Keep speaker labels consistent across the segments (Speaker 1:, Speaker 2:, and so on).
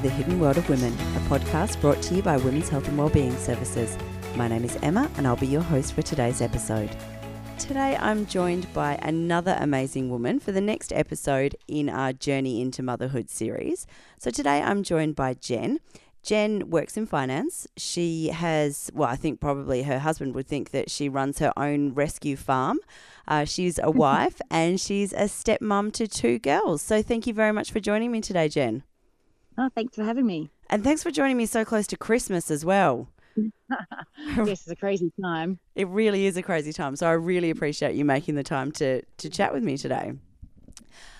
Speaker 1: To the Hidden World of Women, a podcast brought to you by Women's Health and Wellbeing Services. My name is Emma, and I'll be your host for today's episode. Today, I'm joined by another amazing woman for the next episode in our Journey into Motherhood series. So, today, I'm joined by Jen. Jen works in finance. She has, well, I think probably her husband would think that she runs her own rescue farm. Uh, she's a wife and she's a stepmom to two girls. So thank you very much for joining me today, Jen.
Speaker 2: Oh, thanks for having me.
Speaker 1: And thanks for joining me so close to Christmas as well.
Speaker 2: yes, it's a crazy time.
Speaker 1: It really is a crazy time. So I really appreciate you making the time to, to chat with me today.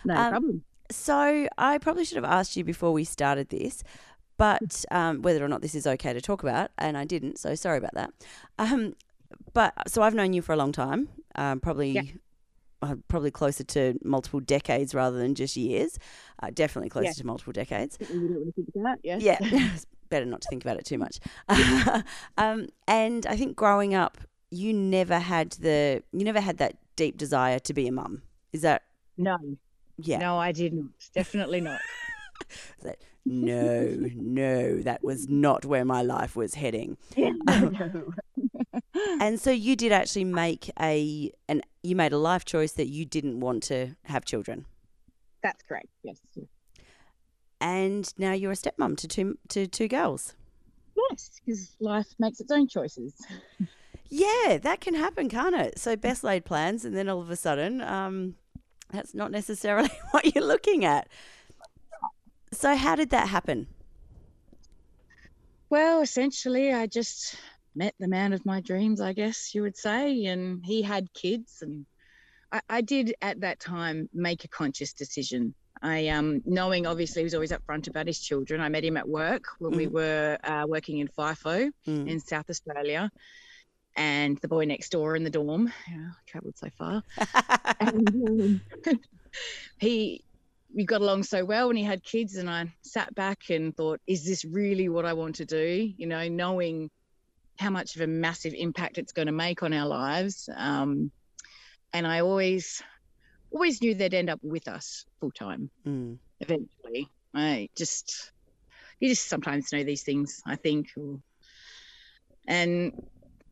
Speaker 2: No um, problem.
Speaker 1: So I probably should have asked you before we started this, but um, whether or not this is okay to talk about, and I didn't, so sorry about that. Um, but so I've known you for a long time, um, probably. Yeah. Uh, probably closer to multiple decades rather than just years. Uh, definitely closer yeah. to multiple decades.
Speaker 2: You don't think about yeah.
Speaker 1: Yeah, better not to think about it too much. um, and I think growing up, you never had the you never had that deep desire to be a mum. Is that
Speaker 2: no?
Speaker 1: Yeah.
Speaker 2: No, I didn't. Definitely not.
Speaker 1: that, no, no, that was not where my life was heading. Yeah, no. And so you did actually make a and you made a life choice that you didn't want to have children.
Speaker 2: That's correct. Yes.
Speaker 1: And now you're a stepmom to two to two girls.
Speaker 2: Yes, because life makes its own choices.
Speaker 1: Yeah, that can happen, can't it? So best laid plans, and then all of a sudden, um, that's not necessarily what you're looking at. So, how did that happen?
Speaker 2: Well, essentially, I just met the man of my dreams, I guess you would say, and he had kids, and I, I did at that time make a conscious decision. I, um, knowing obviously he was always upfront about his children. I met him at work when mm. we were uh, working in FIFO mm. in South Australia, and the boy next door in the dorm. Yeah, I travelled so far. and, um, he we got along so well when he had kids and i sat back and thought is this really what i want to do you know knowing how much of a massive impact it's going to make on our lives um, and i always always knew they'd end up with us full time mm. eventually i just you just sometimes know these things i think and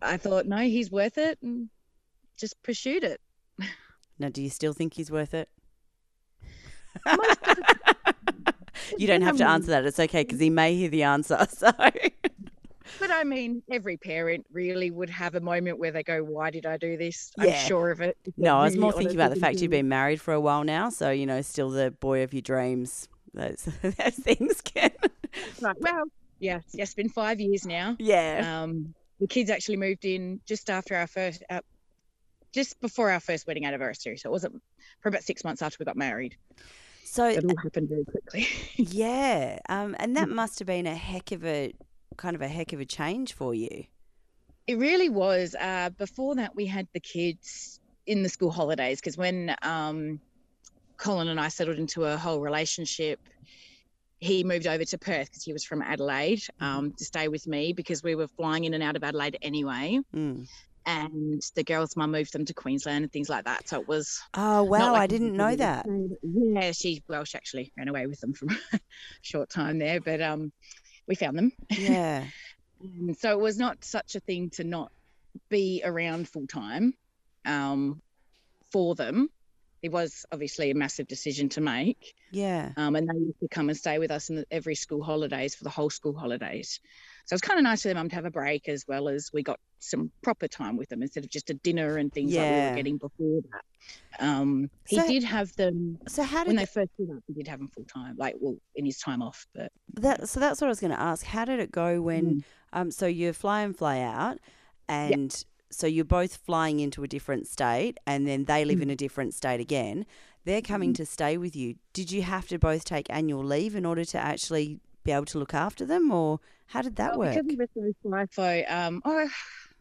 Speaker 2: i thought no he's worth it and just pursued it
Speaker 1: now do you still think he's worth it you don't have to answer that. It's okay because he may hear the answer. So.
Speaker 2: But I mean, every parent really would have a moment where they go, "Why did I do this?" Yeah. I'm sure of it.
Speaker 1: No, I was more thinking about the fact you've been married for a while now, so you know, still the boy of your dreams. Those, those things can.
Speaker 2: Right. Well, yeah, yes, it's been five years now.
Speaker 1: Yeah.
Speaker 2: Um, the kids actually moved in just after our first, uh, just before our first wedding anniversary. So it wasn't for about six months after we got married.
Speaker 1: So
Speaker 2: it all happened very quickly.
Speaker 1: yeah, um, and that must have been a heck of a kind of a heck of a change for you.
Speaker 2: It really was. Uh, before that, we had the kids in the school holidays because when um, Colin and I settled into a whole relationship, he moved over to Perth because he was from Adelaide mm-hmm. um, to stay with me because we were flying in and out of Adelaide anyway. Mm and the girl's mum moved them to Queensland and things like that. So it was.
Speaker 1: Oh wow! Like I didn't know that.
Speaker 2: Yeah, she well, she actually ran away with them for a short time there, but um, we found them.
Speaker 1: Yeah.
Speaker 2: so it was not such a thing to not be around full time, um, for them. It was obviously a massive decision to make.
Speaker 1: Yeah.
Speaker 2: Um, and they used to come and stay with us in the, every school holidays for the whole school holidays. So it's kind of nice for them to have a break as well as we got some proper time with them instead of just a dinner and things yeah. like we were getting before that. Um, he so, did have them. So how did when they first did up, he did have them full time, like well in his time off. But
Speaker 1: that so that's what I was going to ask. How did it go when? Mm. Um, so you fly and fly out, and. Yep. So you're both flying into a different state, and then they live mm. in a different state again. They're coming mm. to stay with you. Did you have to both take annual leave in order to actually be able to look after them, or how did that well,
Speaker 2: work? Because were so FIFO, um, oh,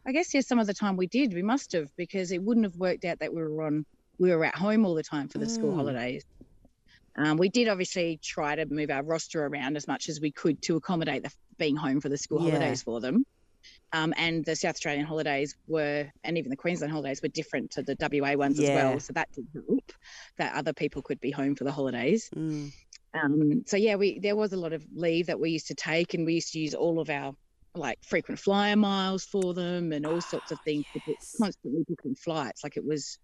Speaker 2: I guess yes, some of the time we did. We must have because it wouldn't have worked out that we were on. We were at home all the time for the mm. school holidays. Um, we did obviously try to move our roster around as much as we could to accommodate the being home for the school yeah. holidays for them. Um, and the South Australian holidays were, and even the Queensland holidays were different to the WA ones yeah. as well. So that did help that other people could be home for the holidays. Mm. Um, so yeah, we there was a lot of leave that we used to take, and we used to use all of our like frequent flyer miles for them and all sorts of things to
Speaker 1: yes.
Speaker 2: constantly booking flights. Like it was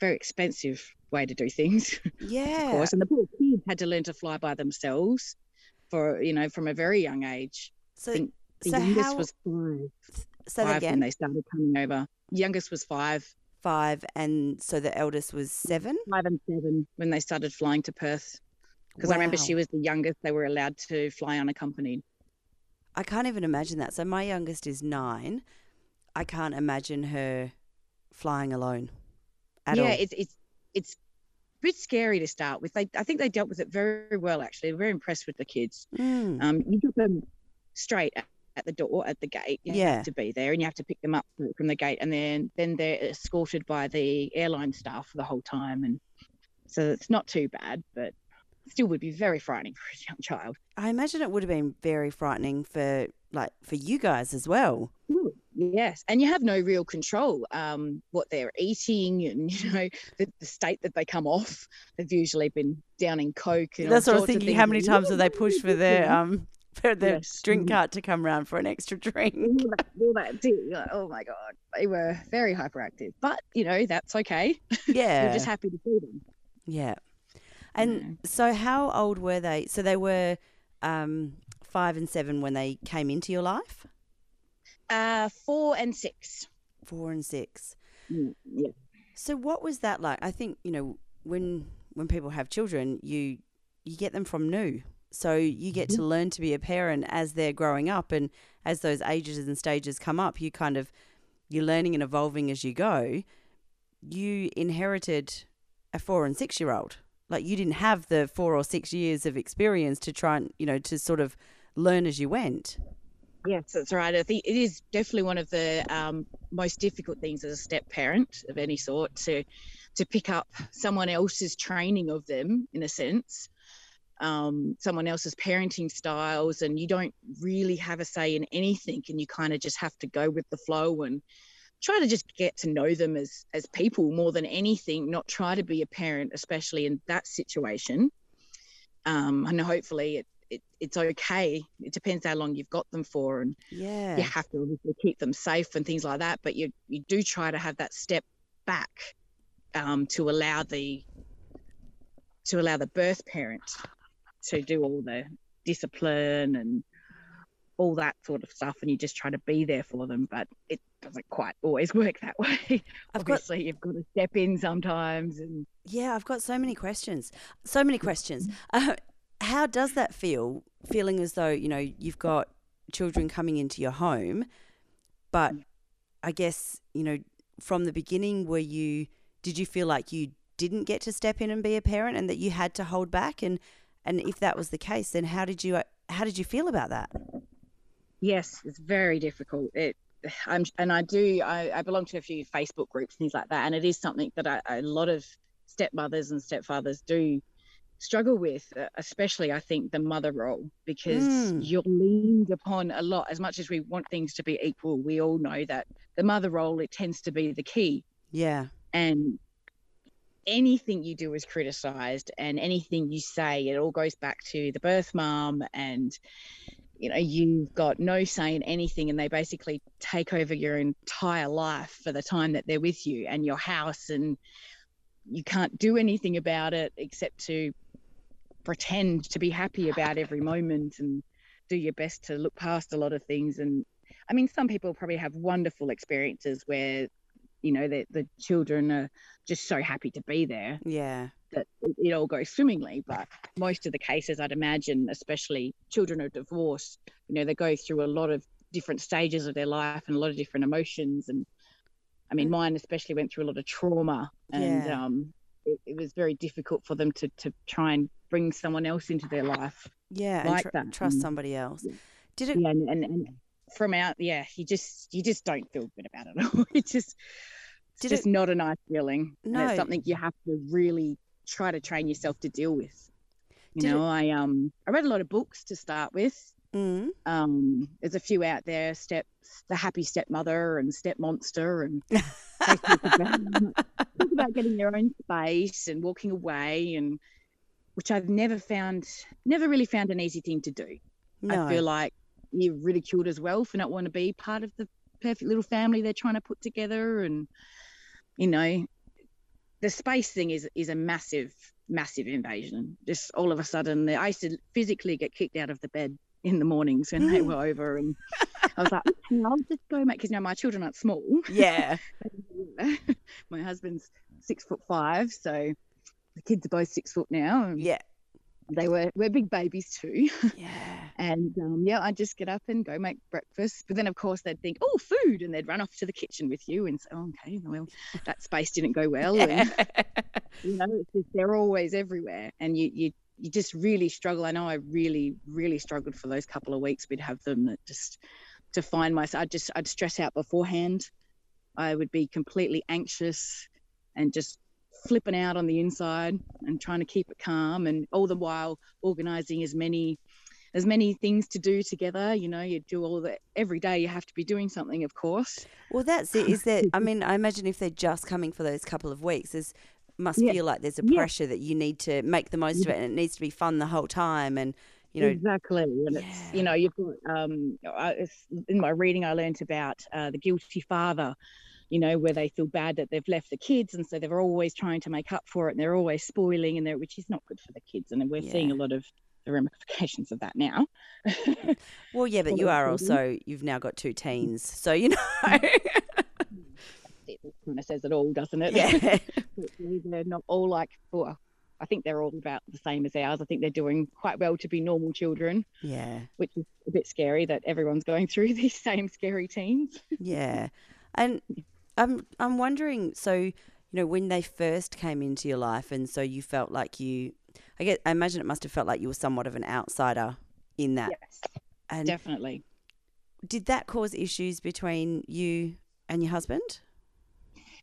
Speaker 2: very expensive way to do things,
Speaker 1: Yeah, of
Speaker 2: course. And the poor kids had to learn to fly by themselves for you know from a very young age.
Speaker 1: So,
Speaker 2: think The
Speaker 1: so
Speaker 2: youngest
Speaker 1: how,
Speaker 2: was five,
Speaker 1: that
Speaker 2: five when they started coming over. Youngest was five,
Speaker 1: five, and so the eldest was seven?
Speaker 2: five and seven when they started flying to Perth. Because I remember she was the youngest they were allowed to fly unaccompanied.
Speaker 1: I can't even imagine that. So my youngest is nine. I can't imagine her flying alone at
Speaker 2: yeah,
Speaker 1: all.
Speaker 2: it's it's it's a bit scary to start with. They, I think they dealt with it very well. Actually, very impressed with the kids.
Speaker 1: Mm.
Speaker 2: Um, you drop them straight at, the door at the gate. You
Speaker 1: Yeah.
Speaker 2: have to be there, and you have to pick them up from the gate, and then then they're escorted by the airline staff the whole time, and so it's not too bad, but still would be very frightening for a young child.
Speaker 1: I imagine it would have been very frightening for like for you guys as well.
Speaker 2: Ooh, Yes, and you have no real control um, what they're eating, and you know the, the state that they come off. They've usually been down in coke. And all
Speaker 1: That's what I was thinking. How many times have they pushed for their um for their
Speaker 2: Yes.
Speaker 1: drink
Speaker 2: Mhm.
Speaker 1: cart to come round for an extra drink?
Speaker 2: all that, all that like, oh my god, they were very hyperactive, but you know that's okay.
Speaker 1: Yeah.
Speaker 2: we're just happy to see them.
Speaker 1: Yeah. And so how old were they? So they were um, five and seven when they came into your life?
Speaker 2: Uh, four and six.
Speaker 1: Four and six.
Speaker 2: Mm, Yeah.
Speaker 1: So what was that like? I think, you know, when when people have children, you you get them from new. So you get to learn to be a parent as they're growing up and as those ages and stages come up, you kind of you're learning and evolving as you go. You inherited a 4 and 6 year old. Like you didn't have the 4 or 6 years of experience to try and, you know, to sort of learn as you went.
Speaker 2: Yes, that's right. I think it is definitely one of the um, most difficult things as a step parent of any sort to to pick up someone else's training of them, in a sense, um, someone else's parenting styles, and you don't really have a say in anything, and you kind of just have to go with the flow and try to just get to know them as as people more than anything. Not try to be a parent, especially in that situation. Um, and hopefully it it, it's okay. It depends how long you've got them for, and
Speaker 1: Yeah.
Speaker 2: you have to keep them safe and things like that. But you you do try to have that step back um, to allow the to allow the birth parent to do all the discipline and all that sort of stuff, and you just try to be there for them. But it doesn't quite always work that way.
Speaker 1: I've got
Speaker 2: Obviously, you've got to step in sometimes, and
Speaker 1: Yeah, I've got so many questions. So many questions. Uh, how does that feel? Feeling as though, you know, you've got children coming into your home, but I guess, you know, from the beginning, were you, did you feel like you didn't get to step in and be a parent and that you had to hold back? And, and if that was the case, then how did you, how did you feel about that?
Speaker 2: Yes, it's very difficult. It, I'm, and I do. I, I belong to a few Facebook groups, things like that, and it is something that I, a lot of stepmothers and stepfathers do struggle with, uh, especially I think the mother role, because
Speaker 1: Mm.
Speaker 2: you're leaned upon a lot. As much as we want things to be equal, we all know that the mother role it tends to be the key,
Speaker 1: Yeah.
Speaker 2: and anything you do is criticized, and anything you say, it all goes back to the birth mom and you know you've got no say in anything and they basically take over your entire life for the time that they're with you and your house and you can't do anything about it except to pretend to be happy about every moment and do your best to look past a lot of things. And i mean some people probably have wonderful experiences where you know that the children are just so happy to be there
Speaker 1: Yeah.
Speaker 2: that it, it all goes swimmingly. But most of the cases, I'd imagine, especially children of divorce, you know, they go through a lot of different stages of their life and a lot of different emotions. And I mean, mine especially went through a lot of trauma, and
Speaker 1: Yeah.
Speaker 2: um, it, it was very difficult for them to to try and bring someone else into their life.
Speaker 1: Yeah.
Speaker 2: Like
Speaker 1: and tr-
Speaker 2: that.
Speaker 1: trust
Speaker 2: Mm.
Speaker 1: somebody else.
Speaker 2: Yeah.
Speaker 1: Did it,
Speaker 2: Yeah, and, and, and from out, yeah, you just you just don't feel good about it all. It just
Speaker 1: Did
Speaker 2: just not a nice feeling. And
Speaker 1: No.
Speaker 2: it's something you have to really try to train yourself to deal with. You
Speaker 1: Did it-
Speaker 2: know, I um I read a lot of books to start with.
Speaker 1: mm,
Speaker 2: Um, there's a few out there, step the happy stepmother and Stepmonster, and talk about, talk about getting your own space and walking away and which I've never found, never really found an easy thing to do.
Speaker 1: No.
Speaker 2: I feel like you're ridiculed as well for not wanting to be part of the perfect little family they're trying to put together, and you know, the space thing is is a massive, massive invasion. Just all of a sudden, I used to physically get kicked out of the bed in the mornings when they mm. were over, and I was like, I'll just go, make because now my children aren't small.
Speaker 1: yeah.
Speaker 2: my husband's six foot five, so the kids are both six foot now. and
Speaker 1: Yeah.
Speaker 2: They were we're big babies too.
Speaker 1: Yeah.
Speaker 2: And um, yeah, I'd just get up and go make breakfast. But then, of course, they'd think, oh, food. And they'd run off to the kitchen with you and say, oh, okay, well, that space didn't go well. And, you know, it's just, they're always everywhere. And you, you, you just really struggle. I know I really, really struggled for those couple of weeks we'd have them that just to find myself. I'd just, I'd stress out beforehand. I would be completely anxious and just flipping out on the inside and trying to keep it calm and all the while organizing as many as many things to do together you know you do all that every day you have to be doing something of course
Speaker 1: Well, that's it. Is that? I mean, I imagine if they're just coming for those couple of weeks, there's must
Speaker 2: Yeah.
Speaker 1: feel like there's a
Speaker 2: Yeah.
Speaker 1: pressure that you need to make the most of it, and it needs to be fun the whole time. And you know,
Speaker 2: exactly and it's you know you've got um I, in my reading i learned about uh, the guilty father you know where they feel bad that they've left the kids and so they're always trying to make up for it and they're always spoiling and they're which is not good for the kids and we're seeing a lot of the ramifications of that now.
Speaker 1: Well, yeah, but you are also you've now got two teens, so you know,
Speaker 2: it kind of says it all doesn't it?
Speaker 1: Yeah,
Speaker 2: they're not all like well i think they're all about the same as ours. I think they're doing quite well to be normal children
Speaker 1: yeah,
Speaker 2: which is a bit scary that everyone's going through these same scary teens.
Speaker 1: Yeah. And I'm I'm wondering, so you know, when they first came into your life, and so you felt like you, I get, I imagine it must have felt like you were somewhat of an outsider in that.
Speaker 2: yes
Speaker 1: And
Speaker 2: definitely
Speaker 1: did that cause issues between you and your husband?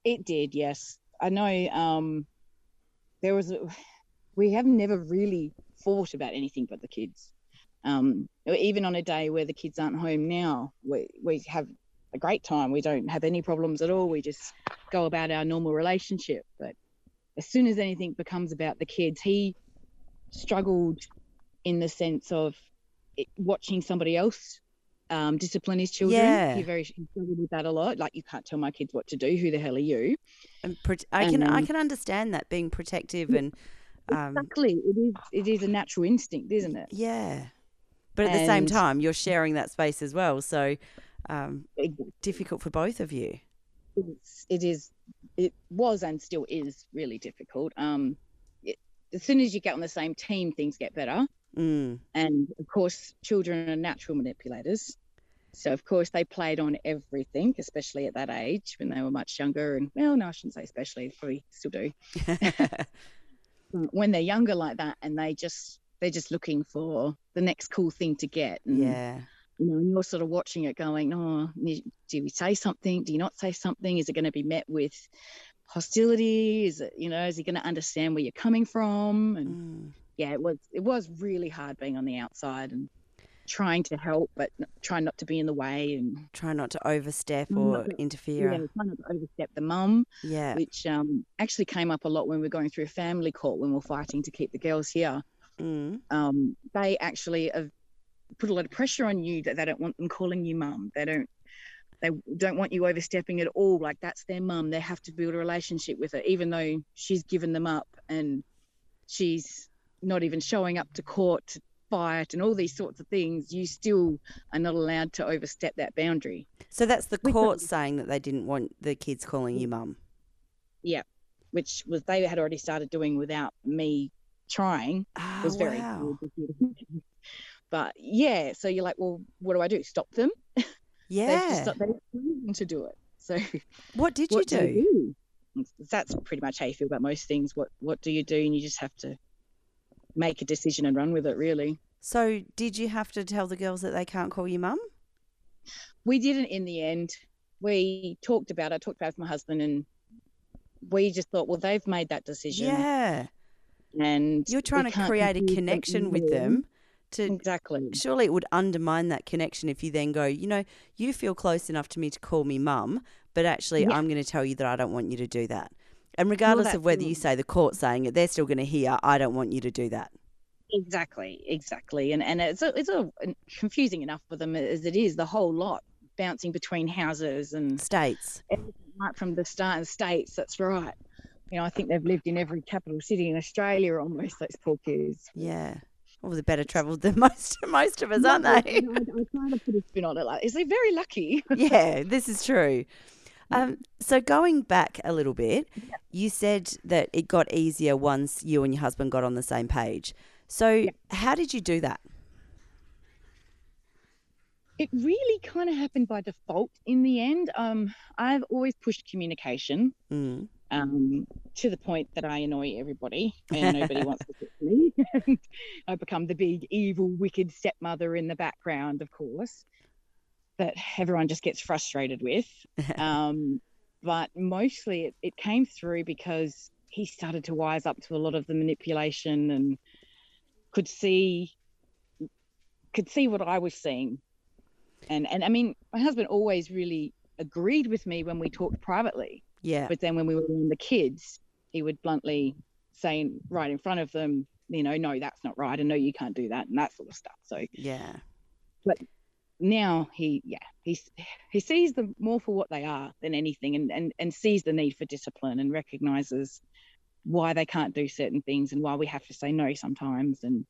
Speaker 2: It did, yes. I know um, there was, a, we have never really fought about anything but the kids. Um, even on a day where the kids aren't home now, we, we have a great time. We don't have any problems at all. We just go about our normal relationship. But as soon as anything becomes about the kids, he struggled in the sense of it, watching somebody else um, discipline his children.
Speaker 1: Yeah.
Speaker 2: He very he struggled with that a lot. Like you can't tell my kids what to do. Who the hell are you?
Speaker 1: And pro- I can I can understand that being protective and um,
Speaker 2: Exactly. It is. It is a natural instinct, isn't it?
Speaker 1: yeah, but at the same time you're sharing that space as well, so um, difficult for both of you.
Speaker 2: it's, it is. It was and still is really difficult. Um, it, as soon as you get on the same team, things get better.
Speaker 1: Mm,
Speaker 2: And of course, children are natural manipulators. So of course they played on everything, especially at that age when they were much younger. And well, no, I shouldn't say especially. they Probably still do. When they're younger like that, and they just they're just looking for the next cool thing to get. And,
Speaker 1: yeah,
Speaker 2: you know, and you're sort of watching it going, oh, do we say something? Do you not say something? Is it going to be met with hostility? Is it, you know, is he going to understand where you're coming from? And
Speaker 1: mm,
Speaker 2: yeah, it was, it was really hard being on the outside and trying to help, but trying not to be in the way and
Speaker 1: try not to overstep or
Speaker 2: to- yeah,
Speaker 1: interfere.
Speaker 2: trying not to overstep the mum,
Speaker 1: Yeah,
Speaker 2: which um, actually came up a lot when we were going through a family court when we we're fighting to keep the girls here.
Speaker 1: mm,
Speaker 2: um, they actually have put a lot of pressure on you that they don't want them calling you mum. They don't they don't want you overstepping at all. Like that's their mum. They have to build a relationship with her, even though she's given them up and she's not even showing up to court to fight and all these sorts of things. You still are not allowed to overstep that boundary.
Speaker 1: So that's the court saying that they didn't want the kids calling you mum.
Speaker 2: Yeah, which was they had already started doing without me trying.
Speaker 1: Ah,
Speaker 2: was very
Speaker 1: wow.
Speaker 2: but yeah, so you're like, well, what do I do? Stop them?
Speaker 1: Yeah.
Speaker 2: just not, to do it. So
Speaker 1: What did you
Speaker 2: what
Speaker 1: do?
Speaker 2: you do? That's pretty much how you feel about most things. What what do you do? And you just have to make a decision and run with it. Really,
Speaker 1: So did you have to tell the girls that they can't call you mum?
Speaker 2: we didn't in the end. We talked about. it. I talked about it with my husband, and we just thought, well, they've made that decision,
Speaker 1: Yeah.
Speaker 2: and
Speaker 1: You're trying to create a connection with them to
Speaker 2: Exactly.
Speaker 1: surely it would undermine that connection if you then go, you know, you feel close enough to me to call me mum, but actually
Speaker 2: Yeah.
Speaker 1: I'm going to tell you that I don't want you to do that. And regardless
Speaker 2: that's
Speaker 1: of whether you mm. say the court saying it, they're still going to hear, I don't want you to do that.
Speaker 2: Exactly, exactly, and and it's a, it's a confusing enough for them as it is. The whole lot bouncing between houses and
Speaker 1: States.
Speaker 2: right from the start of states. That's right. You know, I think they've lived in every capital city in Australia almost. Those poor kids.
Speaker 1: Yeah. Well, they're better travelled than most most of us, aren't they?
Speaker 2: I, I try to put a spin on it. Like, is they very lucky?
Speaker 1: yeah, this is true. Um, so going back a little bit, you said that it got easier once you and your husband got on the same page. So how did you do that?
Speaker 2: It really kind of happened by default in the end. Um, I've always pushed communication.
Speaker 1: Mm.
Speaker 2: Um, to the point that I annoy everybody and nobody wants to to me. I become the big, evil, wicked stepmother in the background, of course, that everyone just gets frustrated with. Um, but mostly it, it came through because he started to wise up to a lot of the manipulation and could see could see what I was seeing. And and I mean, my husband always really agreed with me when we talked privately.
Speaker 1: Yeah.
Speaker 2: But then when we were around the kids, he would bluntly say right in front of them, you know, no, that's not right, and no, you can't do that, and that sort of stuff. So
Speaker 1: Yeah.
Speaker 2: But now he, yeah, he's he sees them more for what they are than anything, and and and sees the need for discipline and recognizes why they can't do certain things and why we have to say no sometimes. And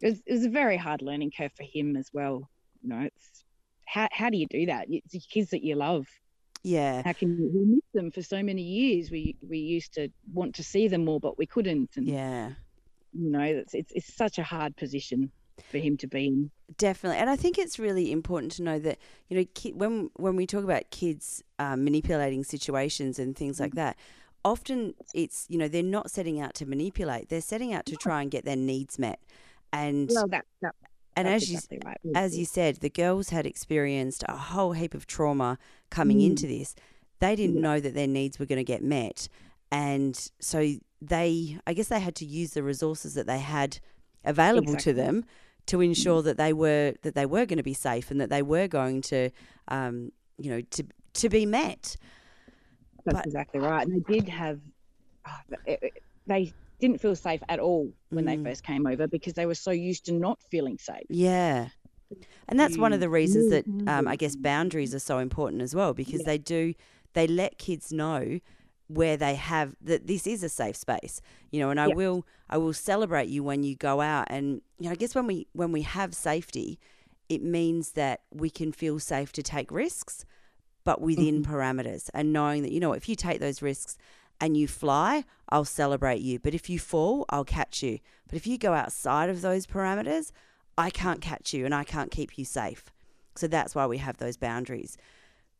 Speaker 2: it was, it was a very hard learning curve for him as well. You know, it's how how do you do that? It's the kids that you love
Speaker 1: Yeah.
Speaker 2: how can we missed them for so many years we we used to want to see them more but we couldn't and
Speaker 1: Yeah.
Speaker 2: you know it's, it's it's such a hard position for him to be in
Speaker 1: Definitely, and I think it's really important to know that you know ki- when when we talk about kids um, manipulating situations and things like that, often it's you know they're not setting out to manipulate; they're setting out to try and get their needs met. And
Speaker 2: well that, that
Speaker 1: and as you
Speaker 2: right.
Speaker 1: as you said, the girls had experienced a whole heap of trauma coming
Speaker 2: Mm.
Speaker 1: into this. They didn't
Speaker 2: Yeah.
Speaker 1: know that their needs were going to get met, and so they, I guess, they had to use the resources that they had available
Speaker 2: Exactly.
Speaker 1: to them to ensure that they were that they were going to be safe and that they were going to, um, you know, to to be met.
Speaker 2: that's
Speaker 1: but-
Speaker 2: exactly right and they did have oh, it- it- they didn't feel safe at all when
Speaker 1: Mm.
Speaker 2: they first came over because they were so used to not feeling safe
Speaker 1: Yeah. And that's one of the reasons that um, I guess boundaries are so important as well because
Speaker 2: Yeah.
Speaker 1: they do they let kids know where they have that this is a safe space you know and I will I will celebrate you when you go out. And you know I guess when we when we have safety it means that we can feel safe to take risks but within parameters and knowing that you know if you take those risks and you fly I'll celebrate you. But if you fall I'll catch you. But if you go outside of those parameters I can't catch you and I can't keep you safe. So that's why we have those boundaries.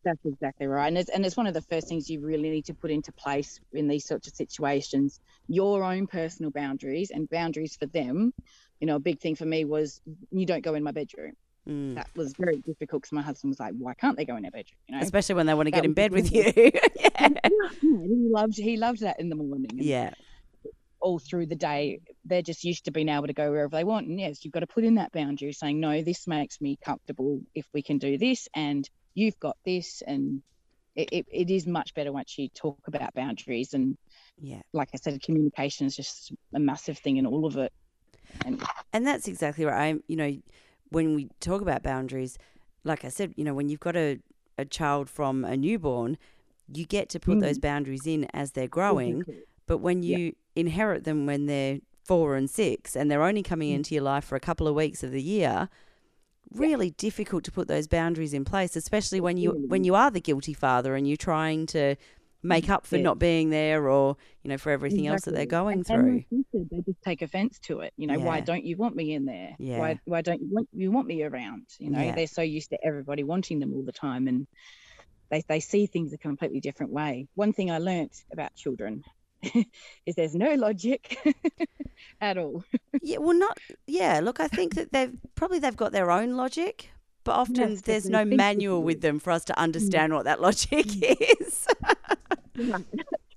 Speaker 2: That's exactly right. And it's, and it's one of the first things you really need to put into place in these sorts of situations your own personal boundaries and boundaries for them. You know, a big thing for me was you don't go in my bedroom.
Speaker 1: Mm.
Speaker 2: That was very difficult because my husband was like, why can't they go in their bedroom? You know,
Speaker 1: Especially when they want to
Speaker 2: That
Speaker 1: get in bed with you. yeah.
Speaker 2: He loved he loved that in the morning. And
Speaker 1: Yeah.
Speaker 2: All through the day, they're just used to being able to go wherever they want. And yes, you've got to put in that boundary saying, no, this makes me comfortable if we can do this, and you've got this. And it, it, it is much better once you talk about boundaries. And
Speaker 1: Yeah.
Speaker 2: like I said, communication is just a massive thing in all of it. And
Speaker 1: And that's exactly right. I'm, you know, when we talk about boundaries, like I said, you know, when you've got a, a child from a newborn, you get to put
Speaker 2: Mm.
Speaker 1: those boundaries in as they're growing. But when you inherit them when they're four and six and they're only coming
Speaker 2: Mm.
Speaker 1: into your life for a couple of weeks of the year, really difficult to put those boundaries in place, especially when you when you are the guilty father and you're trying to make up for
Speaker 2: Yes.
Speaker 1: not being there or, you know, for everything else that they're going
Speaker 2: And-
Speaker 1: through.
Speaker 2: And like you said, they just take offense to it. You know, why don't you want me in there?
Speaker 1: Yeah.
Speaker 2: Why why don't you want you want me around? You know,
Speaker 1: Yeah.
Speaker 2: they're so used to everybody wanting them all the time and they, they see things a completely different way. One thing I learnt about children is there's no logic at all.
Speaker 1: Yeah, well, not yeah. Look, I think that they've probably they've got their own logic, but often
Speaker 2: but
Speaker 1: there's no manual with them for us to understand what that logic
Speaker 2: Mm.
Speaker 1: is.
Speaker 2: right.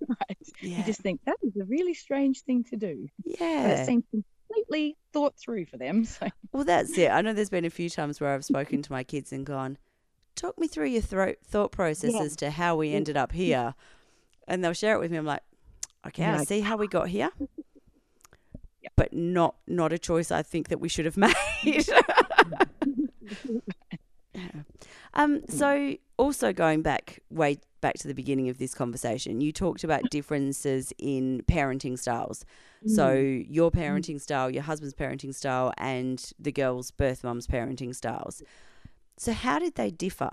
Speaker 2: right. You just think that is a really strange thing to do. But
Speaker 1: yeah.
Speaker 2: it seems completely thought through for them. So
Speaker 1: Well, that's it. I know there's been a few times where I've spoken to my kids and gone, "Talk me through your thro- thought process
Speaker 2: Yeah.
Speaker 1: as to how we ended up here," and they'll share it with me. I'm like, Okay,
Speaker 2: Yeah,
Speaker 1: I see how we got here.
Speaker 2: Yep.
Speaker 1: But not not a choice I think that we should have made. Um, so also going back way back to the beginning of this conversation, you talked about differences in parenting styles. So your parenting style, your husband's parenting style, and the girl's birth mum's parenting styles. So how did they differ?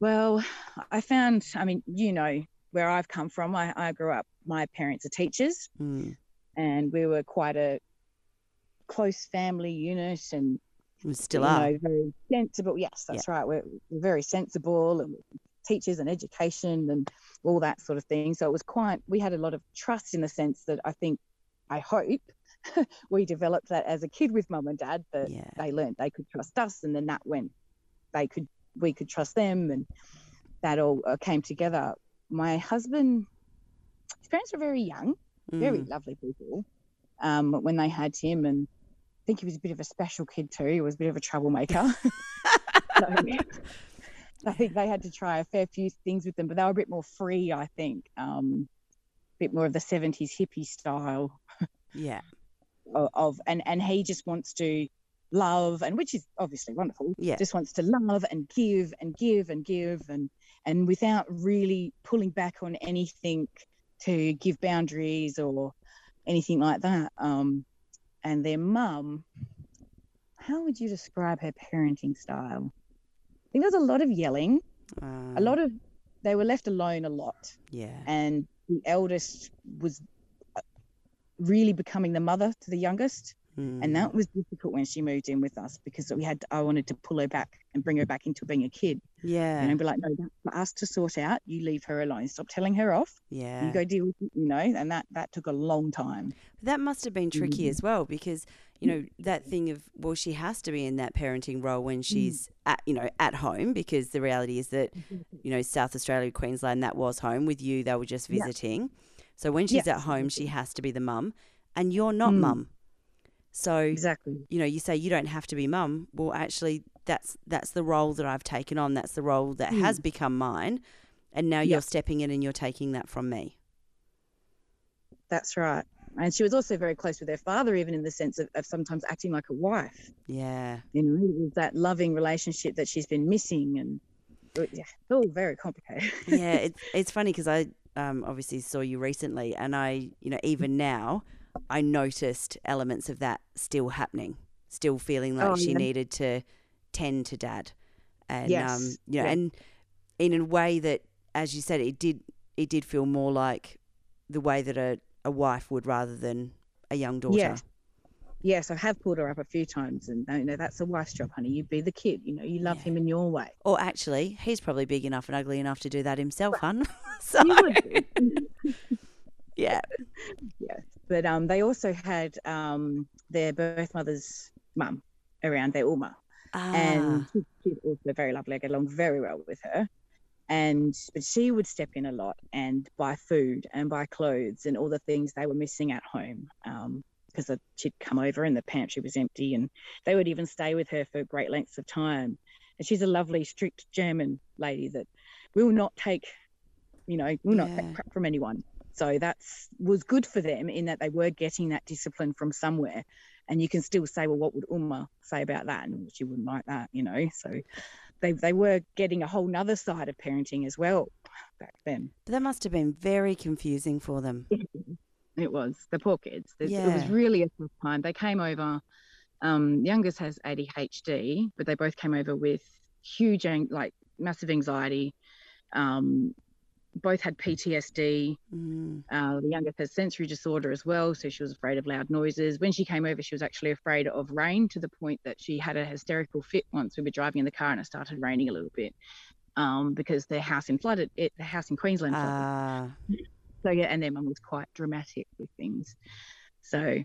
Speaker 2: Well, I found, I mean, you know, where I've come from, I, I grew up, my parents are teachers
Speaker 1: Mm,
Speaker 2: and we were quite a close family unit and,
Speaker 1: we still are.
Speaker 2: know, very sensible. Yes, that's right. We're, we're very sensible and teachers and education and all that sort of thing. So it was quite, we had a lot of trust in the sense that I think, I hope we developed that as a kid with mum and dad that
Speaker 1: Yeah.
Speaker 2: they learned they could trust us and then that went they could we could trust them and that all uh, came together my husband his parents were very young very
Speaker 1: Mm,
Speaker 2: lovely people um, when they had him and i think he was a bit of a special kid too he was a bit of a troublemaker so, i think they had to try a fair few things with them but they were a bit more free i think um, a bit more of the 70s hippie style
Speaker 1: yeah.
Speaker 2: of, of and and he just wants to love and which is obviously wonderful
Speaker 1: Yeah.
Speaker 2: just wants to love and give and give and give and and without really pulling back on anything to give boundaries or anything like that um and their mum how would you describe her parenting style? I think there was a lot of yelling.
Speaker 1: Um,
Speaker 2: a lot of they were left alone a lot.
Speaker 1: Yeah.
Speaker 2: and the eldest was uh, really becoming the mother to the youngest
Speaker 1: Mm,
Speaker 2: and that was difficult when she moved in with us because we had I wanted to pull her back and bring her back into being a kid.
Speaker 1: Yeah.
Speaker 2: and I'd be like no that's for us to sort out you leave her alone. Stop telling her off.
Speaker 1: Yeah.
Speaker 2: you go deal with it you know and that that took a long time.
Speaker 1: That must have been tricky
Speaker 2: Mm.
Speaker 1: as well because you know that thing of well she has to be in that parenting role when she's at you know at home because the reality is that you know South Australia Queensland that was home with you. They were just
Speaker 2: Yeah.
Speaker 1: visiting. So when she's at home she has to be the mum. And you're not
Speaker 2: Mm.
Speaker 1: mum so
Speaker 2: exactly.
Speaker 1: you know you say you don't have to be mum. Well actually that's that's the role that I've taken on. That's the role that has become mine. And now
Speaker 2: Yeah.
Speaker 1: you're stepping in and you're taking that from me.
Speaker 2: That's right. And she was also very close with her father even in the sense of, of sometimes acting like a wife.
Speaker 1: Yeah.
Speaker 2: You know that loving relationship that she's been missing and uh, yeah, it's all very complicated.
Speaker 1: Yeah, it's it's funny because I um, obviously saw you recently, and I, you know, even now, I noticed elements of that still happening, still feeling like
Speaker 2: Oh,
Speaker 1: she
Speaker 2: yeah.
Speaker 1: needed to tend to dad, and um, you know,
Speaker 2: yeah.
Speaker 1: and in a way that, as you said, it did it did feel more like the way that a, a wife would rather than a young daughter.
Speaker 2: Yes. Yes, I have pulled her up a few times, and you know that's a wife's job, honey. You be the kid, you know. You love
Speaker 1: Yeah.
Speaker 2: him in your way.
Speaker 1: Or actually, he's probably big enough and ugly enough to do that himself, hun. so
Speaker 2: You would be.
Speaker 1: yeah,
Speaker 2: yes, but um, they also had um their birth mother's mum around, their Oma,
Speaker 1: ah,
Speaker 2: and she- she's also very lovely. I get along very well with her, and but she would step in a lot and buy food and buy clothes and all the things they were missing at home. Um, because she'd come over and the pantry was empty, and they would even stay with her for great lengths of time. And she's a lovely, strict German lady that will not take, you know, will not
Speaker 1: Yeah.
Speaker 2: take crap from anyone. So that's was good for them in that they were getting that discipline from somewhere. And you can still say, well, what would Oma say about that? And she wouldn't like that, you know. So they they were getting a whole nother side of parenting as well back then.
Speaker 1: but that must have been very confusing for them.
Speaker 2: It was the poor kids. It, it was really a tough time. They came over. Um, youngest has ADHD, but they both came over with huge, like massive anxiety. Um, both had PTSD.
Speaker 1: Mm,
Speaker 2: Uh, the youngest has sensory disorder as well, so she was afraid of loud noises. When she came over, she was actually afraid of rain to the point that she had a hysterical fit once we were driving in the car and it started raining a little bit um, because their house in flooded. It, the house in Queensland flooded.
Speaker 1: ah,
Speaker 2: So yeah, and their mum was quite dramatic with things. So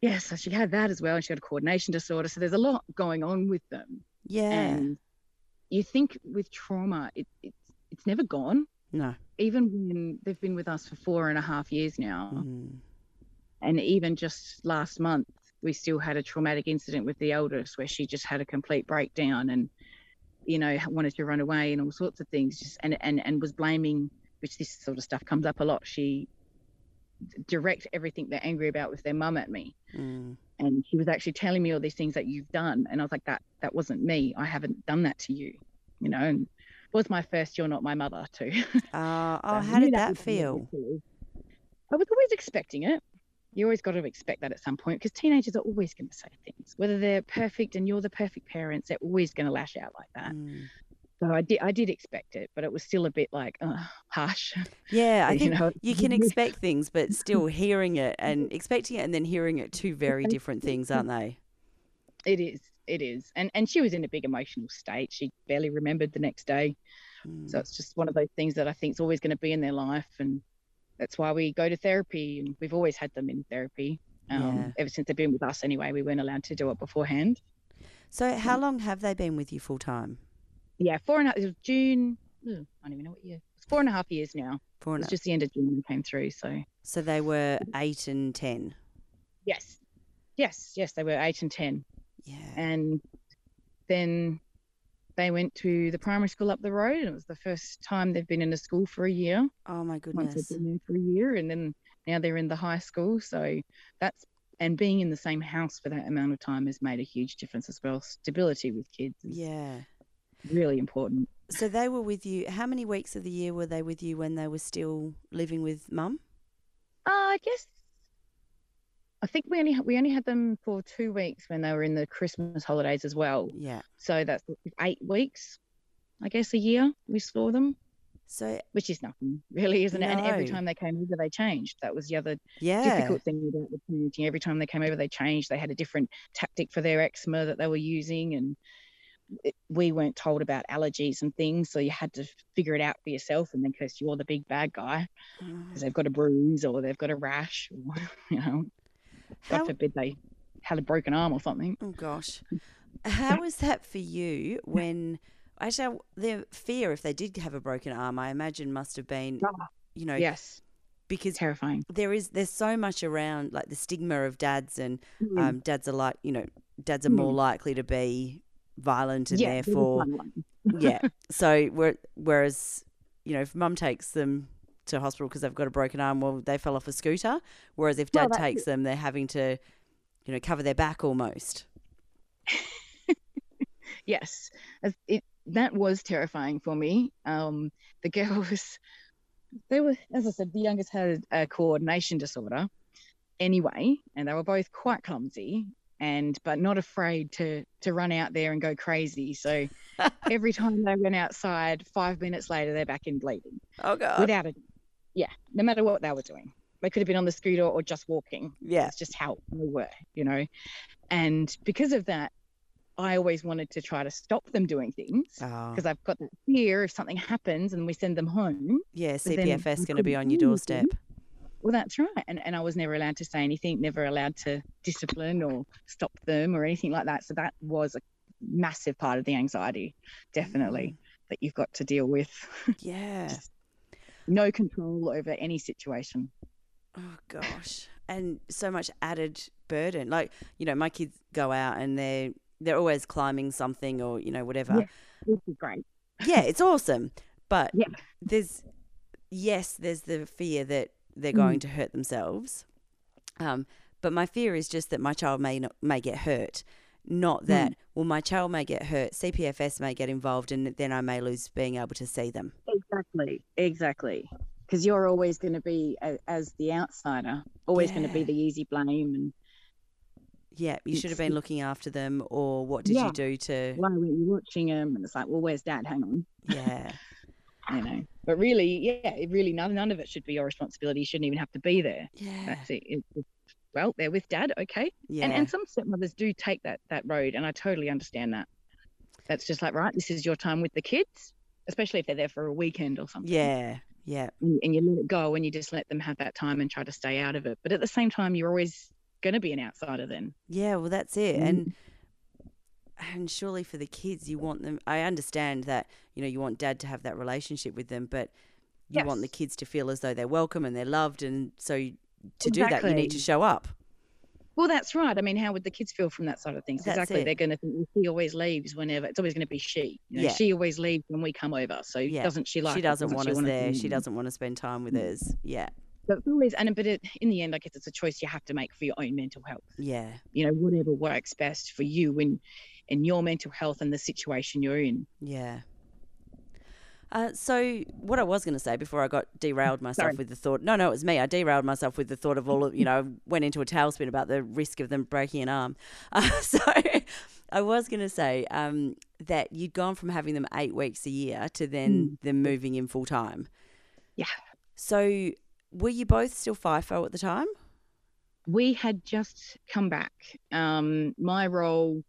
Speaker 2: yeah, so she had that as well, and she had a coordination disorder. So there's a lot going on with them.
Speaker 1: yeah,
Speaker 2: And you think with trauma, it, it's it's never gone.
Speaker 1: No,
Speaker 2: Even when they've been with us for four and a half years now,
Speaker 1: mm,
Speaker 2: and even just last month, we still had a traumatic incident with the eldest where she just had a complete breakdown and you know wanted to run away and all sorts of things just and and, and was blaming which this sort of stuff comes up a lot, she direct everything they're angry about with their mum at me.
Speaker 1: Mm.
Speaker 2: And she was actually telling me all these things that you've done. And I was like, that that wasn't me. I haven't done that to you. You know, and was my first you're not my mother too.
Speaker 1: Uh,
Speaker 2: So
Speaker 1: oh, how did that
Speaker 2: come
Speaker 1: feel?
Speaker 2: I was always expecting it. You always got to expect that at some point because teenagers are always going to say things, whether they're perfect and you're the perfect parents, they're always going to lash out like that.
Speaker 1: Mm.
Speaker 2: So I did, I did expect it, but it was still a bit like, uh, harsh.
Speaker 1: Yeah, I
Speaker 2: You
Speaker 1: think
Speaker 2: know,
Speaker 1: you can expect things, but still hearing it and expecting it and then hearing it, two very different things, aren't they?
Speaker 2: It is, it is, and and she was in a big emotional state. She barely remembered the next day.
Speaker 1: Mm.
Speaker 2: So it's just one of those things that I think is always going to be in their life, and that's why we go to therapy, and we've always had them in therapy. Um,
Speaker 1: Yeah.
Speaker 2: Ever since they've been with us, anyway, we weren't allowed to do it beforehand.
Speaker 1: So, how long have they been with you full time?
Speaker 2: Yeah, four and a half. It June. ugh, I don't even know what year. It's four and a half years now.
Speaker 1: Four and
Speaker 2: was
Speaker 1: a-
Speaker 2: just the end of June we came through. So
Speaker 1: So they were eight and ten.
Speaker 2: yes, yes, yes, they were eight and ten,
Speaker 1: Yeah.
Speaker 2: and then they went to the primary school up the road, and it was the first time they've been in a school for a year.
Speaker 1: Oh my goodness!
Speaker 2: once they've been there for a year and then now they're in the high school so that's and being in the same house for that amount of time has made a huge difference as well stability with kids is
Speaker 1: Yeah.
Speaker 2: really important
Speaker 1: So they were with you. How many weeks of the year were they with you when they were still living with mum?
Speaker 2: uh, i guess i think we only we only had them for two weeks when they were in the christmas holidays as well
Speaker 1: Yeah.
Speaker 2: so that's eight weeks i guess a year we saw them
Speaker 1: So
Speaker 2: which is nothing really isn't it and every time they came over they changed that was the other
Speaker 1: yeah.
Speaker 2: difficult thing about the parenting. Every time they came over, they changed. They had a different tactic for their eczema that they were using, and it, we weren't told about allergies and things, so you had to figure it out for yourself. And then, because you're the big bad guy,
Speaker 1: Oh.
Speaker 2: because mm. they've got a bruise or they've got a rash, or you know, God forbid they had a broken arm or something.
Speaker 1: oh gosh. How was that for you when actually the fear if they did have a broken arm, I imagine must have been
Speaker 2: Ah,
Speaker 1: you know,
Speaker 2: Yes,
Speaker 1: because
Speaker 2: terrifying.
Speaker 1: there is there's so much around like the stigma of dads and
Speaker 2: Mm.
Speaker 1: um, dads are like you know dads are more
Speaker 2: Mm.
Speaker 1: likely to be violent and
Speaker 2: yeah,
Speaker 1: therefore yeah so whereas you know if mum takes them to hospital because they've got a broken arm well they fell off a scooter whereas if dad
Speaker 2: that's
Speaker 1: takes them they're having to you know cover their back almost.
Speaker 2: Yes. It that was terrifying for me. Um the girl was they were as i said the youngest had a coordination disorder anyway and they were both quite clumsy and but not afraid to to run out there and go crazy. So every time they went outside five minutes later they're back in bleeding
Speaker 1: oh god.
Speaker 2: without it yeah no matter what they were doing they could have been on the scooter or just walking
Speaker 1: yeah
Speaker 2: that's just how they were, you know. And because of that, I always wanted to try to stop them doing things ah.
Speaker 1: oh,
Speaker 2: because I've got that fear if something happens and we send them home.
Speaker 1: yeah cpfs going to be on your doorstep.
Speaker 2: Well, that's right. And, and I was never allowed to say anything, never allowed to discipline or stop them or anything like that. So that was a massive part of the anxiety, definitely, mm. that you've got to deal with.
Speaker 1: yeah
Speaker 2: no control over any situation.
Speaker 1: Oh gosh, and so much added burden. Like you know, my kids go out and they're they're always climbing something or you know whatever.
Speaker 2: Yeah. This is great.
Speaker 1: Yeah, it's awesome, but
Speaker 2: Yeah.
Speaker 1: there's yes, there's the fear that they're
Speaker 2: Mm.
Speaker 1: going to hurt themselves. Um, but my fear is just that my child may not, may get hurt, not that well my child may get hurt. CPFS may get involved, and then I may lose being able to see them.
Speaker 2: Exactly, exactly. Because you're always going to be, as the outsider, always going to be the easy blame. And
Speaker 1: Yeah, you should have been looking after them, or what did
Speaker 2: Yeah.
Speaker 1: you do to?
Speaker 2: why weren't you watching him? And it's like, well, where's dad? Hang on,
Speaker 1: Yeah.
Speaker 2: you know. But really, yeah, it really none, none of it should be your responsibility. You shouldn't even have to be there.
Speaker 1: Yeah.
Speaker 2: That's it. It's well, they're with dad, okay.
Speaker 1: Yeah.
Speaker 2: And and some stepmothers do take that that road, and I totally understand that. That's just like, right, this is your time with the kids, especially if they're there for a weekend or something.
Speaker 1: yeah. Yeah.
Speaker 2: and, and you let it go and you just let them have that time and try to stay out of it. But at the same time, you're always going to be an outsider then.
Speaker 1: Yeah. Well, that's it.
Speaker 2: Mm.
Speaker 1: And and surely for the kids, you want them. I understand that you know you want dad to have that relationship with them, but you want the kids to feel as though they're welcome and they're loved, and so you- to do that, you need to show up.
Speaker 2: Well, that's right. I mean, how would the kids feel from that side of things?
Speaker 1: That's
Speaker 2: exactly.
Speaker 1: it.
Speaker 2: They're going to think she always leaves whenever. It's always going to be she. You know,
Speaker 1: Yeah.
Speaker 2: She always leaves when we come over. So
Speaker 1: Yeah.
Speaker 2: doesn't she like?
Speaker 1: she
Speaker 2: it?
Speaker 1: doesn't want
Speaker 2: she
Speaker 1: us there. She doesn't want to spend time with
Speaker 2: Mm.
Speaker 1: us. Yeah.
Speaker 2: So it's always, and but it, in the end, I guess it's a choice you have to make for your own mental health.
Speaker 1: Yeah.
Speaker 2: You know, whatever works best for you in in your mental health and the situation you're in.
Speaker 1: Yeah. Uh, so what I was going to say before I got derailed myself
Speaker 2: Sorry.
Speaker 1: with the thought, no, no, it was me. I derailed myself with the thought of all of, you know, went into a tailspin about the risk of them breaking an arm. Uh, so I was going to say um, that you'd gone from having them eight weeks a year to then them moving in full time.
Speaker 2: Yeah.
Speaker 1: So were you both still FIFO at the time?
Speaker 2: We had just come back. Um, my role,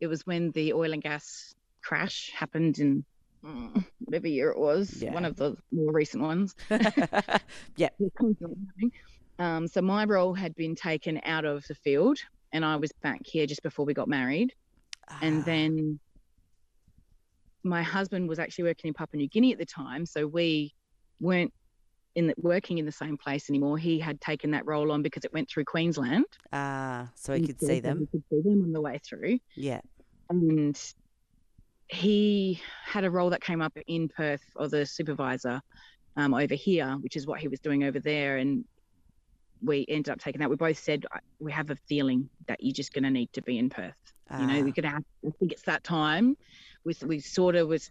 Speaker 2: it was when the oil and gas crash happened in mm, whatever year it was,
Speaker 1: Yeah.
Speaker 2: one of the more recent ones.
Speaker 1: yeah.
Speaker 2: They're constantly happening. Um, so my role had been taken out of the field, and I was back here just before we got married. And
Speaker 1: Ah,
Speaker 2: then my husband was actually working in Papua New Guinea at the time, so we weren't in the, working in the same place anymore. He had taken that role on because it went through Queensland.
Speaker 1: ah, so he could see them.
Speaker 2: We could see them on the way through,
Speaker 1: Yeah.
Speaker 2: and he had a role that came up in Perth or the supervisor um, over here, which is what he was doing over there, and we ended up taking that. We both said we have a feeling that you're just going to need to be in Perth. You know, we're gonna have. I think it's that time. With we sort of was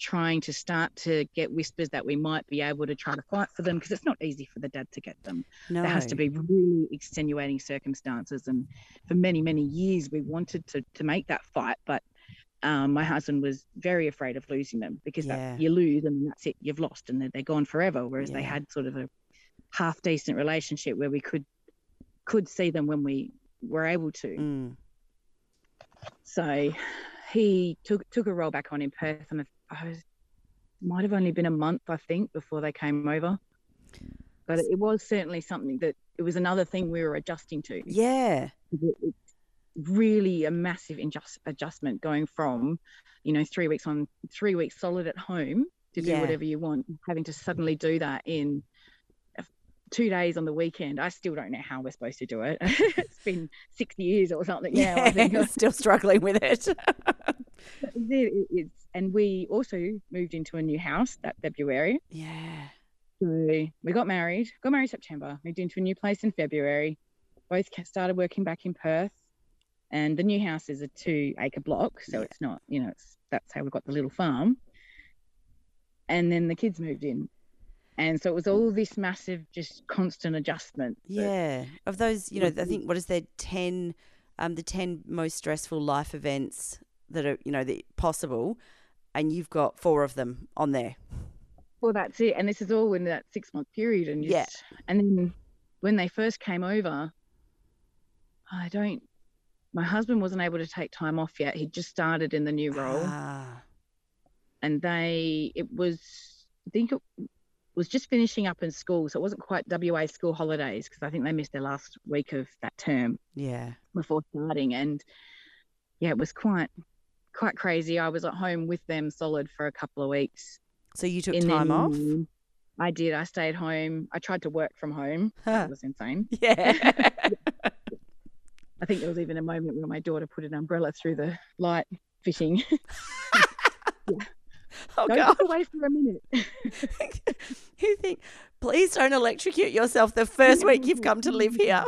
Speaker 2: trying to start to get whispers that we might be able to try to fight for them because it's not easy for the dad to get them.
Speaker 1: no.
Speaker 2: There has to be really extenuating circumstances, and for many many years we wanted to to make that fight, but. Um, my husband was very afraid of losing them because
Speaker 1: Yeah.
Speaker 2: that, you lose and that's it, you've lost, and they're, they're gone forever. Whereas they had sort of a half decent relationship where we could could see them when we were able to.
Speaker 1: Mm,
Speaker 2: So he took took a role back on in Perth, and I was, might have only been a month, I think, before they came over. But it was certainly something that it was another thing we were adjusting to.
Speaker 1: yeah.
Speaker 2: It- It's really a massive adjust, adjustment going from, you know, three weeks on, three weeks solid at home to do
Speaker 1: Yeah.
Speaker 2: whatever you want, having to suddenly do that in two days on the weekend. I still don't know how we're supposed to do it. it's been six years or something now. I think.
Speaker 1: Yeah. Still struggling with it.
Speaker 2: It. It's, and we also moved into a new house that February.
Speaker 1: yeah.
Speaker 2: So we got married, got married September, moved into a new place in February. Both started working back in Perth. And the new house is a two acre block. So
Speaker 1: Yeah.
Speaker 2: it's not, you know, it's that's how we got the little farm. And then the kids moved in. And so it was all this massive, just constant adjustment.
Speaker 1: Yeah. Of those, you know, I think what is there ten um the ten most stressful life events that are, you know, that possible and you've got four of them on there.
Speaker 2: Well, that's it. And this is all in that six month period. And
Speaker 1: Yeah.
Speaker 2: and then when they first came over, I don't, my husband wasn't able to take time off yet. He'd just started in the new role.
Speaker 1: Ah.
Speaker 2: And they, it was, I think it was just finishing up in school. So it wasn't quite WA school holidays because I think they missed their last week of that term
Speaker 1: Yeah.
Speaker 2: before starting. And yeah, it was quite, quite crazy. I was at home with them solid for a couple of weeks.
Speaker 1: So you took
Speaker 2: their
Speaker 1: time off?
Speaker 2: I did. I stayed home. I tried to work from home.
Speaker 1: Huh.
Speaker 2: That was insane.
Speaker 1: Yeah.
Speaker 2: I think there was even a moment where my daughter put an umbrella through the light fishing.
Speaker 1: oh
Speaker 2: Don't
Speaker 1: god.
Speaker 2: away for a minute.
Speaker 1: you think please don't electrocute yourself the first week you've come to live here.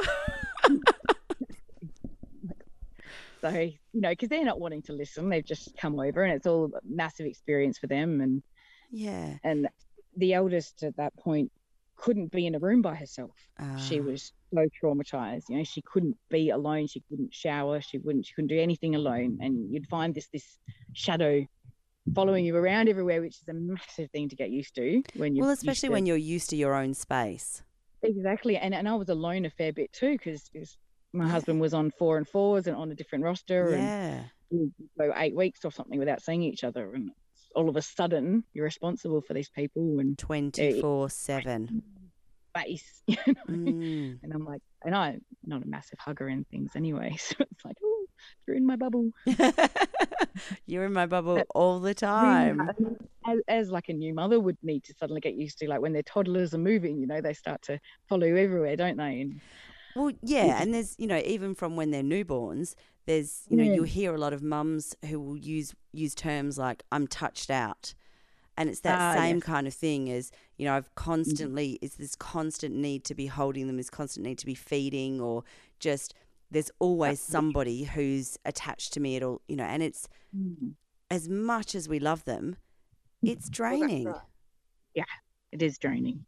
Speaker 2: So, you know, because they're not wanting to listen. They've just come over and it's all a massive experience for them. And,
Speaker 1: yeah.
Speaker 2: and the eldest at that point couldn't be in a room by herself. she
Speaker 1: Ah,
Speaker 2: was so traumatized. You know, she couldn't be alone. She couldn't shower. She wouldn't. She couldn't do anything alone. And you'd find this this shadow following you around everywhere, which is a massive thing to get used to when you.
Speaker 1: Well, especially when you're used to your own space.
Speaker 2: exactly. And and I was alone a fair bit too because my husband was on four and fours and on a different roster, and
Speaker 1: Yeah.
Speaker 2: we'd go eight weeks or something without seeing each other, and all of a sudden you're responsible for these people and
Speaker 1: 24 7.
Speaker 2: space. You know?
Speaker 1: Mm.
Speaker 2: And I'm like, and I'm not a massive hugger and things anyway. So it's like, oh, you're in my bubble.
Speaker 1: You're in my bubble
Speaker 2: But
Speaker 1: all the time.
Speaker 2: As, as like a new mother would need to suddenly get used to, like when their toddlers are moving, you know, they start to follow everywhere, don't they? And
Speaker 1: Well, yeah, and there's you know even from when they're newborns, there's you know
Speaker 2: Yeah.
Speaker 1: you'll hear a lot of mums who will use use terms like "I'm touched out," and it's that
Speaker 2: Ah,
Speaker 1: same
Speaker 2: yes.
Speaker 1: kind of thing as you know I've constantly it's this constant need to be holding them, this constant need to be feeding, or just there's always somebody who's attached to me at all, you know, and it's
Speaker 2: Mm.
Speaker 1: as much as we love them, it's draining.
Speaker 2: Yeah, it is draining.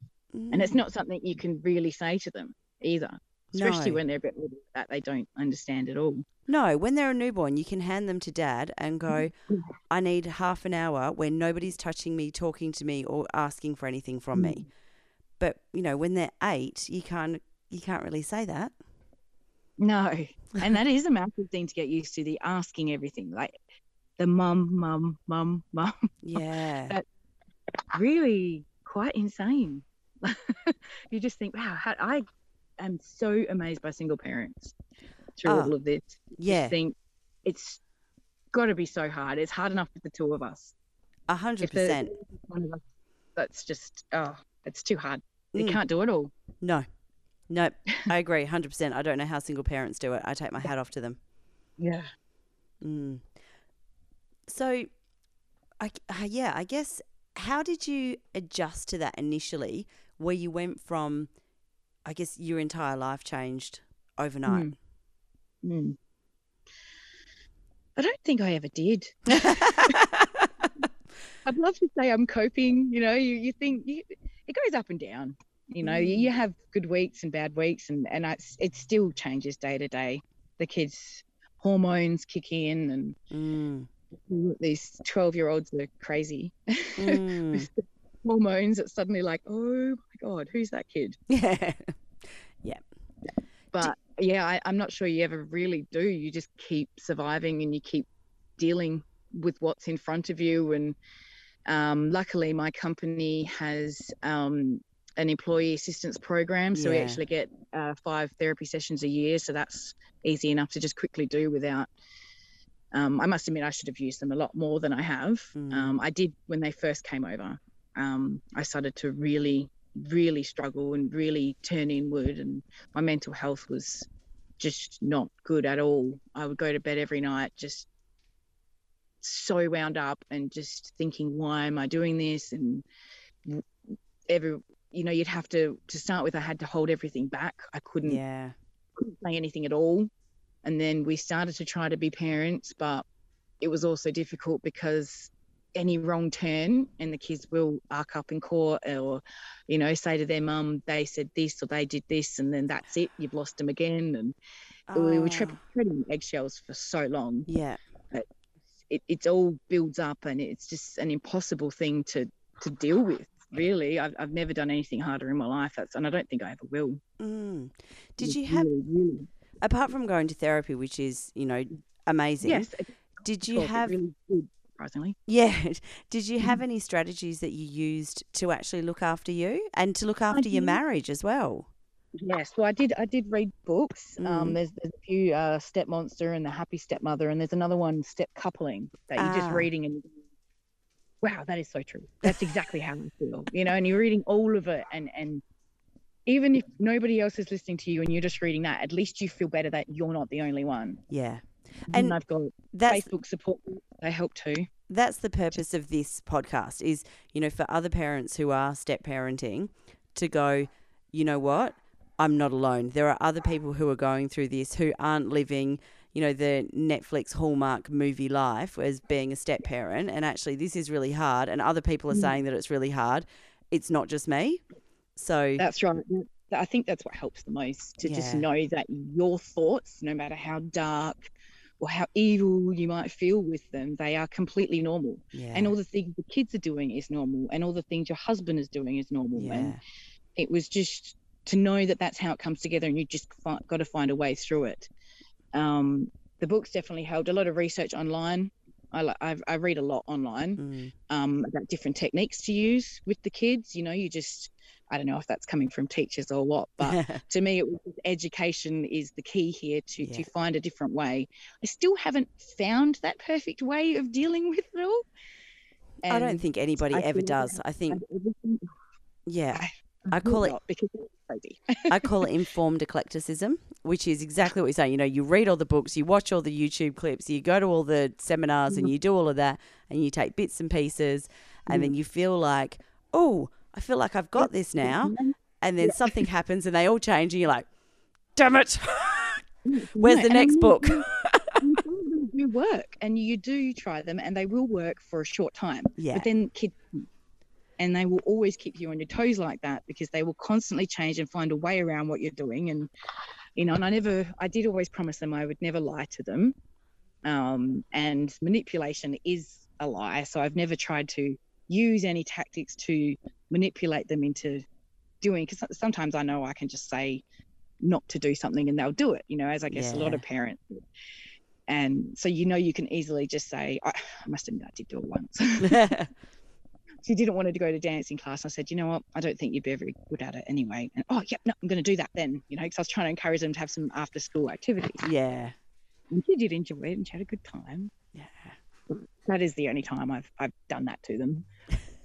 Speaker 2: And it's
Speaker 1: Mm,
Speaker 2: not something you can really say to them either, especially
Speaker 1: No.
Speaker 2: when they're a bit little that they don't understand at all.
Speaker 1: No, when they're a newborn, you can hand them to dad and go,
Speaker 2: Mm.
Speaker 1: I need half an hour when nobody's touching me, talking to me, or asking for anything from me.
Speaker 2: Mm.
Speaker 1: But, you know, when they're eight, you can't you can't really say that.
Speaker 2: No. And that is a massive thing to get used to the asking everything, like the mum, mum, mum, mum.
Speaker 1: Yeah.
Speaker 2: That- Really quite insane. you just think, wow, how, I am so amazed by single parents through
Speaker 1: Ah,
Speaker 2: all of this.
Speaker 1: yeah.
Speaker 2: Just think it's got to be so hard. It's hard enough with the two of us.
Speaker 1: A hundred percent.
Speaker 2: one of us, that's just, oh, it's too hard. You
Speaker 1: Mm.
Speaker 2: can't do it all.
Speaker 1: No. Nope. I agree, hundred percent. I don't know how single parents do it. I take my hat off to them.
Speaker 2: Yeah.
Speaker 1: Mm. So, I, uh, yeah, I guess, how did you adjust to that initially, where you went from, I guess, your entire life changed overnight?
Speaker 2: Mm. I don't think I ever did. I'd love to say I'm coping. You know, you, you think you, it goes up and down. You know, you,
Speaker 1: Mm.
Speaker 2: you have good weeks and bad weeks, and and it's, it still changes day to day. The kids' hormones kick in, and
Speaker 1: Mm,
Speaker 2: these twelve year olds are crazy
Speaker 1: mm.
Speaker 2: with hormones. It's suddenly like, oh god, who's that kid?
Speaker 1: Yeah. Yeah.
Speaker 2: But yeah, I, I'm not sure you ever really do. You just keep surviving and you keep dealing with what's in front of you. And um, luckily, my company has um, an employee assistance program. So we actually get uh, five therapy sessions a year. So that's easy enough to just quickly do without. Um, I must admit, I should have used them a lot more than I have.
Speaker 1: Mm.
Speaker 2: Um, I did when they first came over. Um, I started to really, really struggle and really turn inward, and my mental health was just not good at all. I would go to bed every night just so wound up and just thinking, why am I doing this? And every, you know, you'd have to to start with. I had to hold everything back. I couldn't
Speaker 1: Yeah.
Speaker 2: couldn't say anything at all. And then we started to try to be parents, but it was also difficult because any wrong turn and the kids will arc up in court or, you know, say to their mum, they said this or they did this, and then that's it, you've lost them again. And we were
Speaker 1: Oh,
Speaker 2: treading eggshells for so long.
Speaker 1: yeah.
Speaker 2: but It, it all builds up and it's just an impossible thing to, to deal with. Really, I've, I've never done anything harder in my life. That's, and I don't think I ever will.
Speaker 1: Mm. Did
Speaker 2: It's
Speaker 1: you have,
Speaker 2: really, really,
Speaker 1: apart from going to therapy, which is, you know, amazing,
Speaker 2: yes,
Speaker 1: did you have,
Speaker 2: really surprisingly.
Speaker 1: yeah, did you
Speaker 2: Mm-hmm.
Speaker 1: have any strategies that you used to actually look after you and to look after your marriage as well?
Speaker 2: Yes, well, I did. I did read books.
Speaker 1: Mm.
Speaker 2: Um, there's, there's a few uh, Stepmonster and the Happy Stepmother, and there's another one, Stepcoupling, that you're just
Speaker 1: Ah.
Speaker 2: reading and wow, that is so true. That's exactly how I feel, you know. And you're reading all of it, and and even if nobody else is listening to you and you're just reading that, at least you feel better that you're not the only one.
Speaker 1: Yeah.
Speaker 2: And,
Speaker 1: And
Speaker 2: I've got
Speaker 1: That's
Speaker 2: Facebook support; they help too.
Speaker 1: that's the purpose of this podcast is you know for other parents who are step parenting to go you know what? I'm not alone. There are other people who are going through this who aren't living you know the netflix hallmark movie life as being a step parent and actually this is really hard and other people are
Speaker 2: Mm.
Speaker 1: saying that it's really hard. It's not just me. So
Speaker 2: That's right. I think that's what helps the most to just know that your thoughts, no matter how dark or how evil you might feel with them, they are completely normal.
Speaker 1: yeah
Speaker 2: And all the things the kids are doing is normal, and all the things your husband is doing is normal.
Speaker 1: yeah
Speaker 2: And it was just to know that that's how it comes together, and you just fi- got to find a way through it. Um, the books definitely helped. A lot of research online. I, I, I read a lot online
Speaker 1: Mm.
Speaker 2: um, about different techniques to use with the kids. You know, you just, I don't know if that's coming from teachers or what, but to me, it was education is the key here to,
Speaker 1: Yeah.
Speaker 2: to find a different way. I still haven't found that perfect way of dealing with it all.
Speaker 1: i don't think anybody
Speaker 2: I
Speaker 1: ever does i think yeah
Speaker 2: I-
Speaker 1: I call it
Speaker 2: because crazy.
Speaker 1: I call it informed eclecticism, which is exactly what you're saying. You know, you read all the books, you watch all the YouTube clips, you go to all the seminars, and mm-hmm. you do all of that, and you take bits and pieces, and then mm-hmm. you feel like, oh, I feel like I've got this now, and then something happens, and they all change, and you're like, damn it, where's
Speaker 2: No,
Speaker 1: the next book?
Speaker 2: you- some of them do work and you do try them and they will work for a short time.
Speaker 1: Yeah.
Speaker 2: but then kids and they will always keep you on your toes like that because they will constantly change and find a way around what you're doing. And you know and i never i did always promise them i would never lie to them. Um, and manipulation is a lie. So i've never tried to use any tactics to manipulate them into doing because sometimes i know i can just say not to do something and they'll do it you know as i guess a lot of parents and so you know you can easily just say i, I must admit i did do it once she didn't want to go to dancing class. I said, you know what? I don't think you'd be very good at it anyway. And oh, yep, no, I'm going to do that then. You know, because I was trying to encourage them to have some after school activities.
Speaker 1: yeah,
Speaker 2: And she did enjoy it and she had a good time.
Speaker 1: yeah,
Speaker 2: That is the only time I've I've done that to them.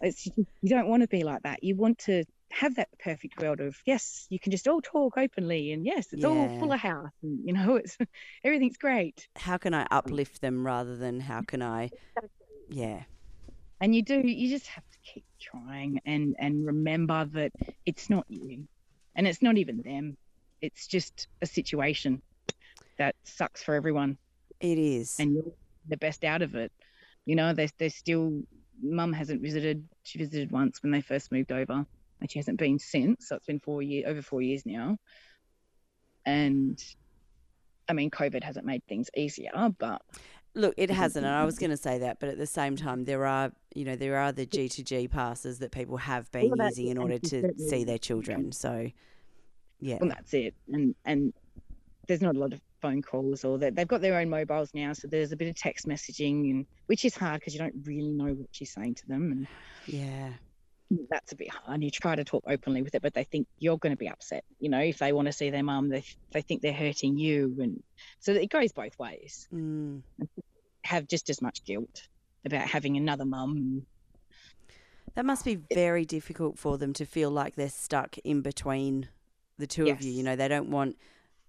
Speaker 2: It's you don't want to be like that. You want to have that perfect world of yes, you can just all talk openly and yes, it's all full of house and you know it's everything's great.
Speaker 1: how can I uplift them rather than how can I, yeah,
Speaker 2: and you do you just have to keep trying and and remember that it's not you and it's not even them it's just a situation that sucks for everyone
Speaker 1: it is.
Speaker 2: and you're the best out of it you know there's there's still mum hasn't visited she visited once when they first moved over and she hasn't been since so it's been four years over four years now and i mean covid hasn't made things easier but
Speaker 1: Look, it hasn't, and I was going to say that, but at the same time, there are, you know, there are the G to G passes that people have been
Speaker 2: Well,
Speaker 1: using in order to see their children. So, yeah,
Speaker 2: and that's it. And and there's not a lot of phone calls, or they, they've got their own mobiles now, so there's a bit of text messaging, and which is hard because you don't really know what she's saying to them, and
Speaker 1: yeah,
Speaker 2: that's a bit hard. You try to talk openly with it, but they think you're going to be upset. You know, if they want to see their mum, they they think they're hurting you, and so it goes both ways.
Speaker 1: mm,
Speaker 2: Have just as much guilt about having another mum.
Speaker 1: that must be very difficult for them to feel like they're stuck in between the two of you. You know, they don't want.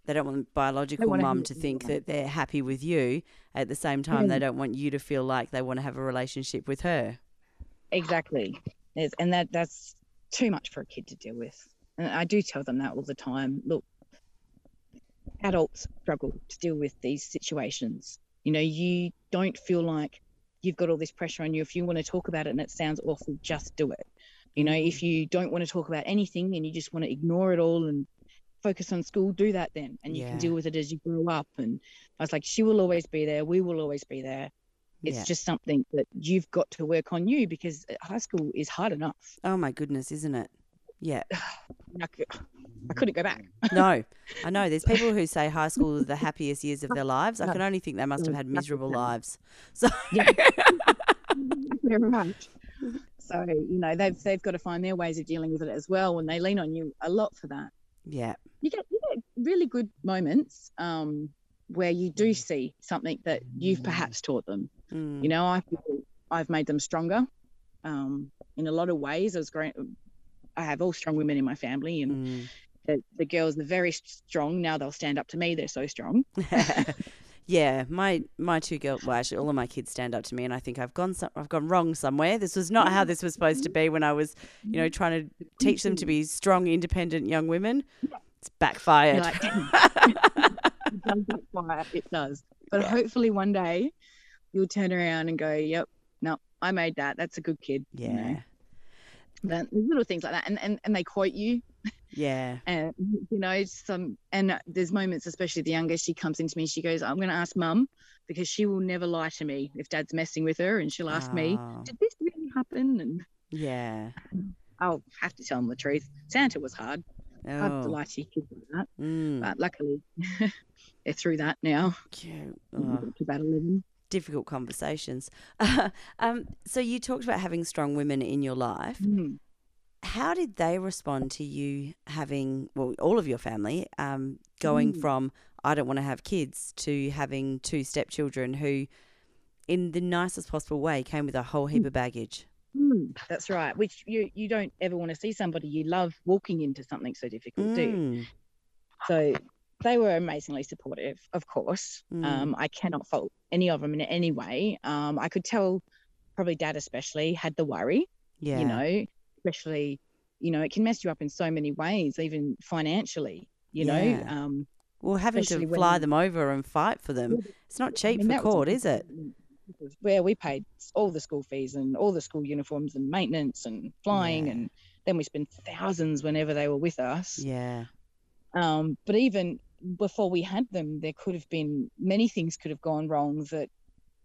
Speaker 1: They don't want the
Speaker 2: biological
Speaker 1: mum to think that they're happy with you. At the same time, they
Speaker 2: Mm.
Speaker 1: don't want you to feel like they want to have a relationship with her.
Speaker 2: Exactly. And that that's too much for a kid to deal with. And I do tell them that all the time. Look, adults struggle to deal with these situations. You know, you don't feel like you've got all this pressure on you. If you want to talk about it and it sounds awful, just do it. You know, if you don't want to talk about anything and you just want to ignore it all and focus on school, do that then. And you
Speaker 1: Yeah.
Speaker 2: can deal with it as you grow up. And I was like, she will always be there. We will always be there. It's
Speaker 1: yeah.
Speaker 2: just something that you've got to work on you because high school is hard enough.
Speaker 1: Oh my goodness, isn't it? Yeah.
Speaker 2: I, cou- I couldn't go back.
Speaker 1: No, I know. There's people who say high school is the happiest years of their lives. I
Speaker 2: No.
Speaker 1: can only think they must have had miserable lives. So,
Speaker 2: Yeah. Very much. So you know they've they've got to find their ways of dealing with it as well, and they lean on you a lot for that.
Speaker 1: Yeah,
Speaker 2: You get you get really good moments um, where you do see something that you've perhaps taught them.
Speaker 1: mm,
Speaker 2: You know, I, I've made them stronger um, in a lot of ways. I was great. I have all strong women in my family, and
Speaker 1: mm.
Speaker 2: the, the girls are very strong. Now they'll stand up to me. They're so strong.
Speaker 1: yeah. My my two girls, well, actually, all of my kids stand up to me, and I think I've gone some, I've gone wrong somewhere. This was not how mm-hmm. this was supposed to be when I was, you know, trying to teach them to be mm-hmm. strong, independent young women. It's backfired.
Speaker 2: Like, it does backfire. It does. But
Speaker 1: Yeah.
Speaker 2: hopefully one day you'll turn around and go, "Yep, no, I made that. That's a good kid." you know.
Speaker 1: yeah,
Speaker 2: But there's little things like that, and and, and they quote you,
Speaker 1: yeah,
Speaker 2: and you know some. And there's moments, especially the youngest, she comes into me. She goes, "I'm going to ask mum because she will never lie to me if dad's messing with her, and she'll ask me,
Speaker 1: Oh,
Speaker 2: did this really happen?" And
Speaker 1: yeah.
Speaker 2: I'll have to tell them the truth. Santa was hard. Hard to
Speaker 1: Oh,
Speaker 2: lie to kids like that.
Speaker 1: mm,
Speaker 2: But luckily, they're through that now.
Speaker 1: cute. Oh.
Speaker 2: To about 11.
Speaker 1: difficult conversations. um, so you talked about having strong women in your life.
Speaker 2: Mm.
Speaker 1: How did they respond to you having, well, all of your family, um, going
Speaker 2: Mm.
Speaker 1: from I don't want to have kids to having two stepchildren who, in the nicest possible way, came with a whole heap of baggage?
Speaker 2: Mm, that's right. Which you you don't ever want to see somebody you love walking into something so difficult, do you?
Speaker 1: Mm.
Speaker 2: So they were amazingly supportive, of course.
Speaker 1: Mm.
Speaker 2: Um, I cannot fault any of them in any way. Um, I could tell, probably dad especially, had the worry,
Speaker 1: Yeah.
Speaker 2: you know, especially, you know, it can mess you up in so many ways, even financially, you know.
Speaker 1: Yeah.
Speaker 2: Um,
Speaker 1: well, having to
Speaker 2: especially when
Speaker 1: fly them over and fight for them, it's not
Speaker 2: I
Speaker 1: cheap
Speaker 2: mean,
Speaker 1: for
Speaker 2: was
Speaker 1: court, is it?
Speaker 2: Where we paid all the school fees and all the school uniforms and maintenance and flying,
Speaker 1: Yeah.
Speaker 2: and then we spent thousands whenever they were with us.
Speaker 1: Yeah.
Speaker 2: Um, but even before we had them, there could have been many things could have gone wrong that,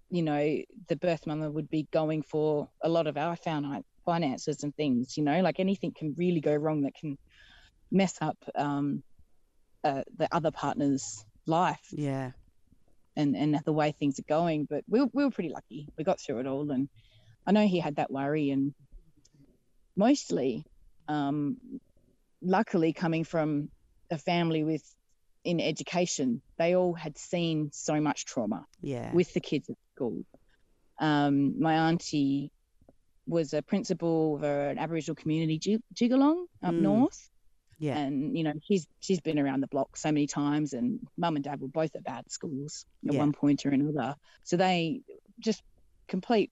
Speaker 2: you know, the birth mother would be going for a lot of our fin- finances and things, you know, like anything can really go wrong that can mess up um, uh, the other partner's life
Speaker 1: Yeah.
Speaker 2: and, and the way things are going. But we, were- we were pretty lucky. We got through it all. And I know he had that worry. And mostly, um, luckily, coming from a family with in education, they all had seen so much trauma
Speaker 1: Yeah.
Speaker 2: with the kids at school. Um, my auntie was a principal of an Aboriginal community, Jig- Jigalong, up
Speaker 1: Mm.
Speaker 2: north
Speaker 1: yeah.
Speaker 2: and you know she's she's been around the block so many times and mum and dad were both at bad schools at
Speaker 1: Yeah.
Speaker 2: one point or another so they just complete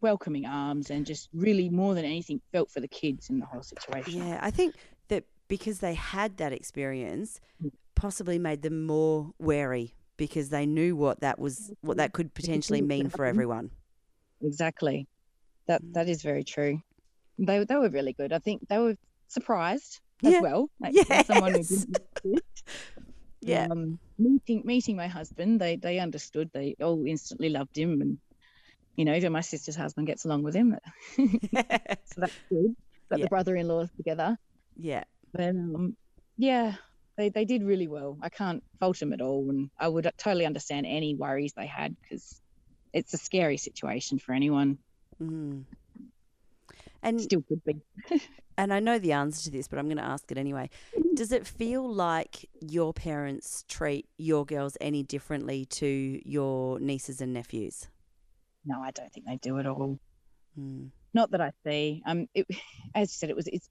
Speaker 2: welcoming arms and just really more than anything felt for the kids in the whole situation
Speaker 1: Yeah, I think that because they had that experience,
Speaker 2: Mm.
Speaker 1: possibly made them more wary because they knew what that was, what that could potentially mean for everyone.
Speaker 2: exactly that
Speaker 1: Mm.
Speaker 2: that is very true they they were really good i think they were surprised as
Speaker 1: Yeah.
Speaker 2: well like, as someone who didn't.
Speaker 1: Yeah.
Speaker 2: um, meeting meeting my husband, they they understood. They all instantly loved him, and you know, even my sister's husband gets along with him, so that's good. Got
Speaker 1: Yeah.
Speaker 2: the brother-in-laws together,
Speaker 1: yeah.
Speaker 2: but um, yeah, they they did really well. I can't fault them at all, and I would totally understand any worries they had because it's a scary situation for anyone.
Speaker 1: Mm. And
Speaker 2: Still could be.
Speaker 1: and I know the answer to this, but I'm going to ask it anyway. Does it feel like your parents treat your girls any differently to your nieces and nephews?
Speaker 2: No, I don't think they do at all.
Speaker 1: Mm.
Speaker 2: not that I see. Um, it, as you said, it was it's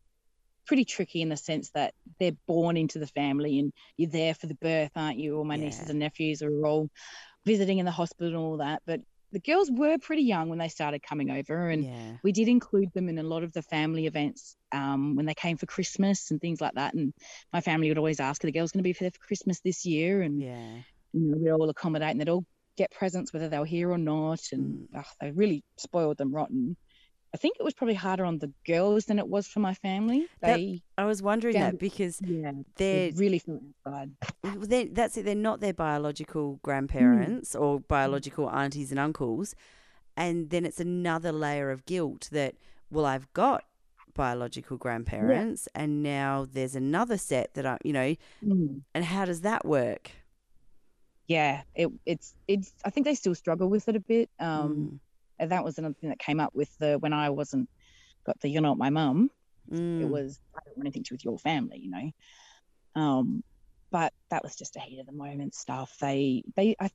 Speaker 2: pretty tricky in the sense that they're born into the family and you're there for the birth, aren't you? All my nieces and nephews are all visiting in the hospital and all that. But the girls were pretty young when they started coming over, and
Speaker 1: yeah.
Speaker 2: we did include them in a lot of the family events um, when they came for Christmas and things like that. And my family would always ask, "Are the girls going to be there for Christmas this year?" And
Speaker 1: Yeah.
Speaker 2: you know, we'd all accommodate, and they'd all get presents whether they were here or not. And ugh, they really spoiled them rotten. I think it was probably harder on the girls than it was for my family.
Speaker 1: That- I was wondering that because
Speaker 2: yeah,
Speaker 1: they're
Speaker 2: they really outside.
Speaker 1: Well, they that's it. They're not their biological grandparents or biological aunties and uncles, and then it's another layer of guilt that well, I've got biological grandparents, and now there's another set that I, you know,
Speaker 2: Mm.
Speaker 1: and how does that work?
Speaker 2: Yeah, it, it's it's. I think they still struggle with it a bit. Um,
Speaker 1: Mm,
Speaker 2: and that was another thing that came up with the when I wasn't got the you're not my mum.
Speaker 1: mm,
Speaker 2: It was I don't want anything to do with your family, you know. Um, but that was just a heat of the moment stuff. They they I,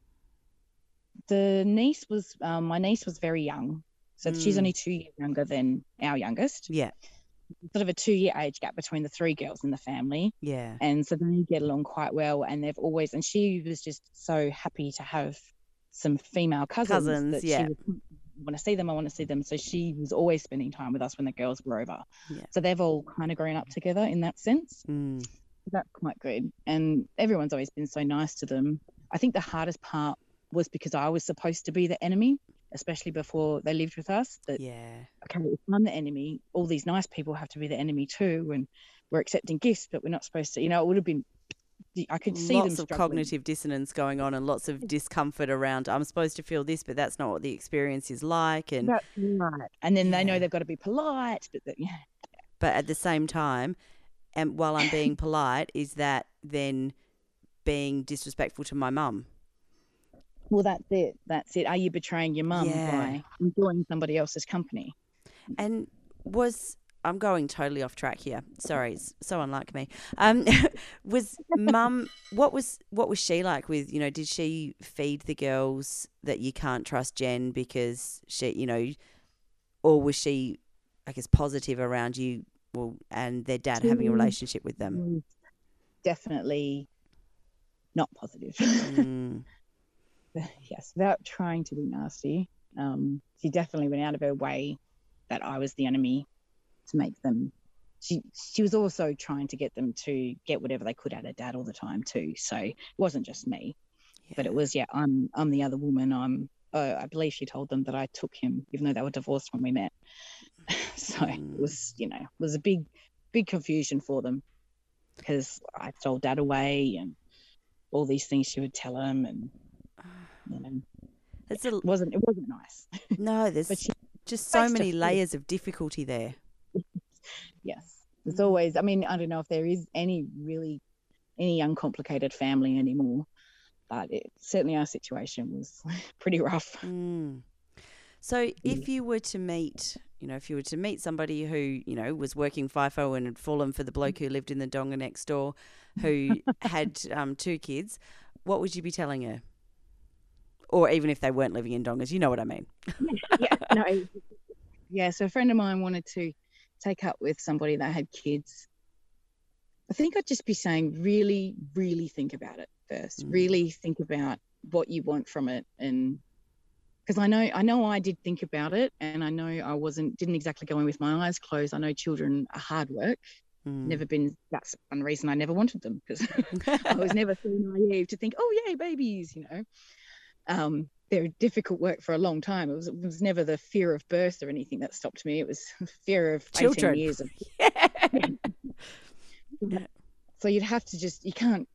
Speaker 2: the niece was um, my niece was very young, so she's
Speaker 1: Mm.
Speaker 2: only two years younger than our youngest.
Speaker 1: yeah,
Speaker 2: Sort of a two year age gap between the three girls in the family,
Speaker 1: yeah,
Speaker 2: and so they get along quite well. And they've always and she was just so happy to have some female cousins,
Speaker 1: Cousins,
Speaker 2: that
Speaker 1: yeah.
Speaker 2: she was want to see them. I want to see them. So she was always spending time with us when the girls were over.
Speaker 1: Yeah.
Speaker 2: So they've all kind of grown up together in that sense.
Speaker 1: mm,
Speaker 2: That's quite good. And everyone's always been so nice to them. I think the hardest part was because I was supposed to be the enemy, especially before they lived with us. That
Speaker 1: yeah,
Speaker 2: okay, if I'm the enemy, all these nice people have to be the enemy too, and we're accepting gifts, but we're not supposed to. You know, it would have been. I could see
Speaker 1: lots
Speaker 2: them
Speaker 1: of cognitive dissonance going on and lots of discomfort around. I'm supposed to feel this, but that's not what the experience is like, and
Speaker 2: That's right. And then they know they've got to be polite, but that, yeah,
Speaker 1: but at the same time, and while I'm being polite, is that then being disrespectful to my mum?
Speaker 2: well, that's it. That's it. Are you betraying your mum
Speaker 1: Yeah.
Speaker 2: by enjoying somebody else's company?
Speaker 1: And was I'm going totally off track here. Sorry, it's so unlike me. Um, was mum what was what was she like with you know? Did she feed the girls that you can't trust Jen because she you know or was she, I guess, positive around you? Well, and their dad having a relationship with them.
Speaker 2: definitely not positive.
Speaker 1: Mm,
Speaker 2: yes, without trying to be nasty. Um, she definitely went out of her way that I was the enemy to make them. She she was also trying to get them to get whatever they could out of dad all the time too. So it wasn't just me, but it was yeah. I'm I'm the other woman. I'm. Uh, I believe she told them that I took him, even though they were divorced when we met. so
Speaker 1: Mm.
Speaker 2: it was you know it was a big big confusion for them because I stole dad away and all these things she would tell him and you know
Speaker 1: It's a,
Speaker 2: it wasn't it wasn't nice.
Speaker 1: no, there's
Speaker 2: But she
Speaker 1: just so many layers of difficulty there.
Speaker 2: Yes, it's
Speaker 1: Mm.
Speaker 2: always. I mean, I don't know if there is any really any uncomplicated family anymore, but it, certainly our situation was pretty rough.
Speaker 1: Mm. So, if you were to meet, you know, if you were to meet somebody who, you know, was working FIFO and had fallen for the bloke who lived in the donga next door, who had um, two kids, what would you be telling her? Or even if they weren't living in dongas, you know what I mean.
Speaker 2: yeah, no, yeah. So a friend of mine wanted to take up with somebody that had kids. I think I'd just be saying, really, really think about it first.
Speaker 1: Mm.
Speaker 2: Really think about what you want from it, and because I know, I know, I did think about it, and I know I wasn't, didn't exactly go in with my eyes closed. I know children are hard work.
Speaker 1: Mm.
Speaker 2: Never been. That's one reason I never wanted them because I was never so naive to think, oh yay, babies, you know. Um, they're difficult work for a long time. It was, it was never the fear of birth or anything that stopped me. It was fear of
Speaker 1: Children.
Speaker 2: 18 years of
Speaker 1: Yeah.
Speaker 2: so you'd have to just you can't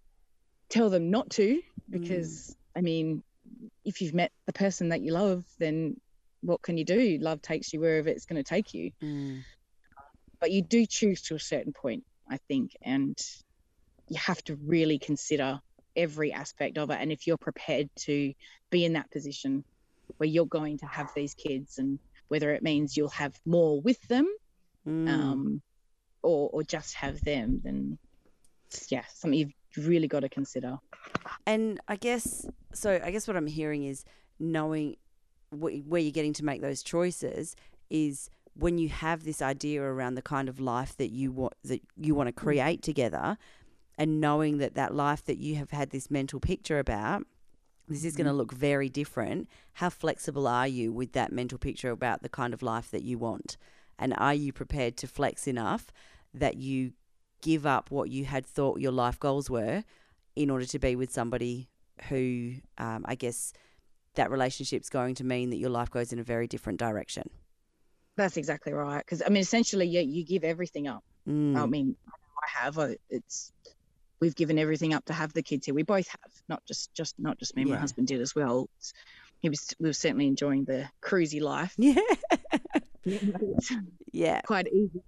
Speaker 2: tell them not to
Speaker 1: Mm.
Speaker 2: because I mean, if you've met the person that you love, then what can you do? Love takes you wherever it's going to take you.
Speaker 1: Mm.
Speaker 2: But you do choose to a certain point, I think, and you have to really consider every aspect of it. And if you're prepared to be in that position where you're going to have these kids, and whether it means you'll have more with them,
Speaker 1: Mm.
Speaker 2: um, or or just have them, then yeah, something you've really got to consider.
Speaker 1: And I guess so. I guess what I'm hearing is knowing wh- where you're getting to make those choices is when you have this idea around the kind of life that you want that you want to create together, and knowing that that life that you have had this mental picture about. This is going to look very different. How flexible are you with that mental picture about the kind of life that you want? And are you prepared to flex enough that you give up what you had thought your life goals were in order to be with somebody who, um, I guess, that relationship's going to mean that your life goes in a very different direction.
Speaker 2: That's exactly right. Because I mean, essentially, yeah, you give everything up.
Speaker 1: Mm,
Speaker 2: I mean, I have. It's we've given everything up to have the kids here. We both have, not just just not just me.
Speaker 1: Yeah.
Speaker 2: My husband did as well. He was we were certainly enjoying the cruisy life.
Speaker 1: yeah, yeah,
Speaker 2: quite easy.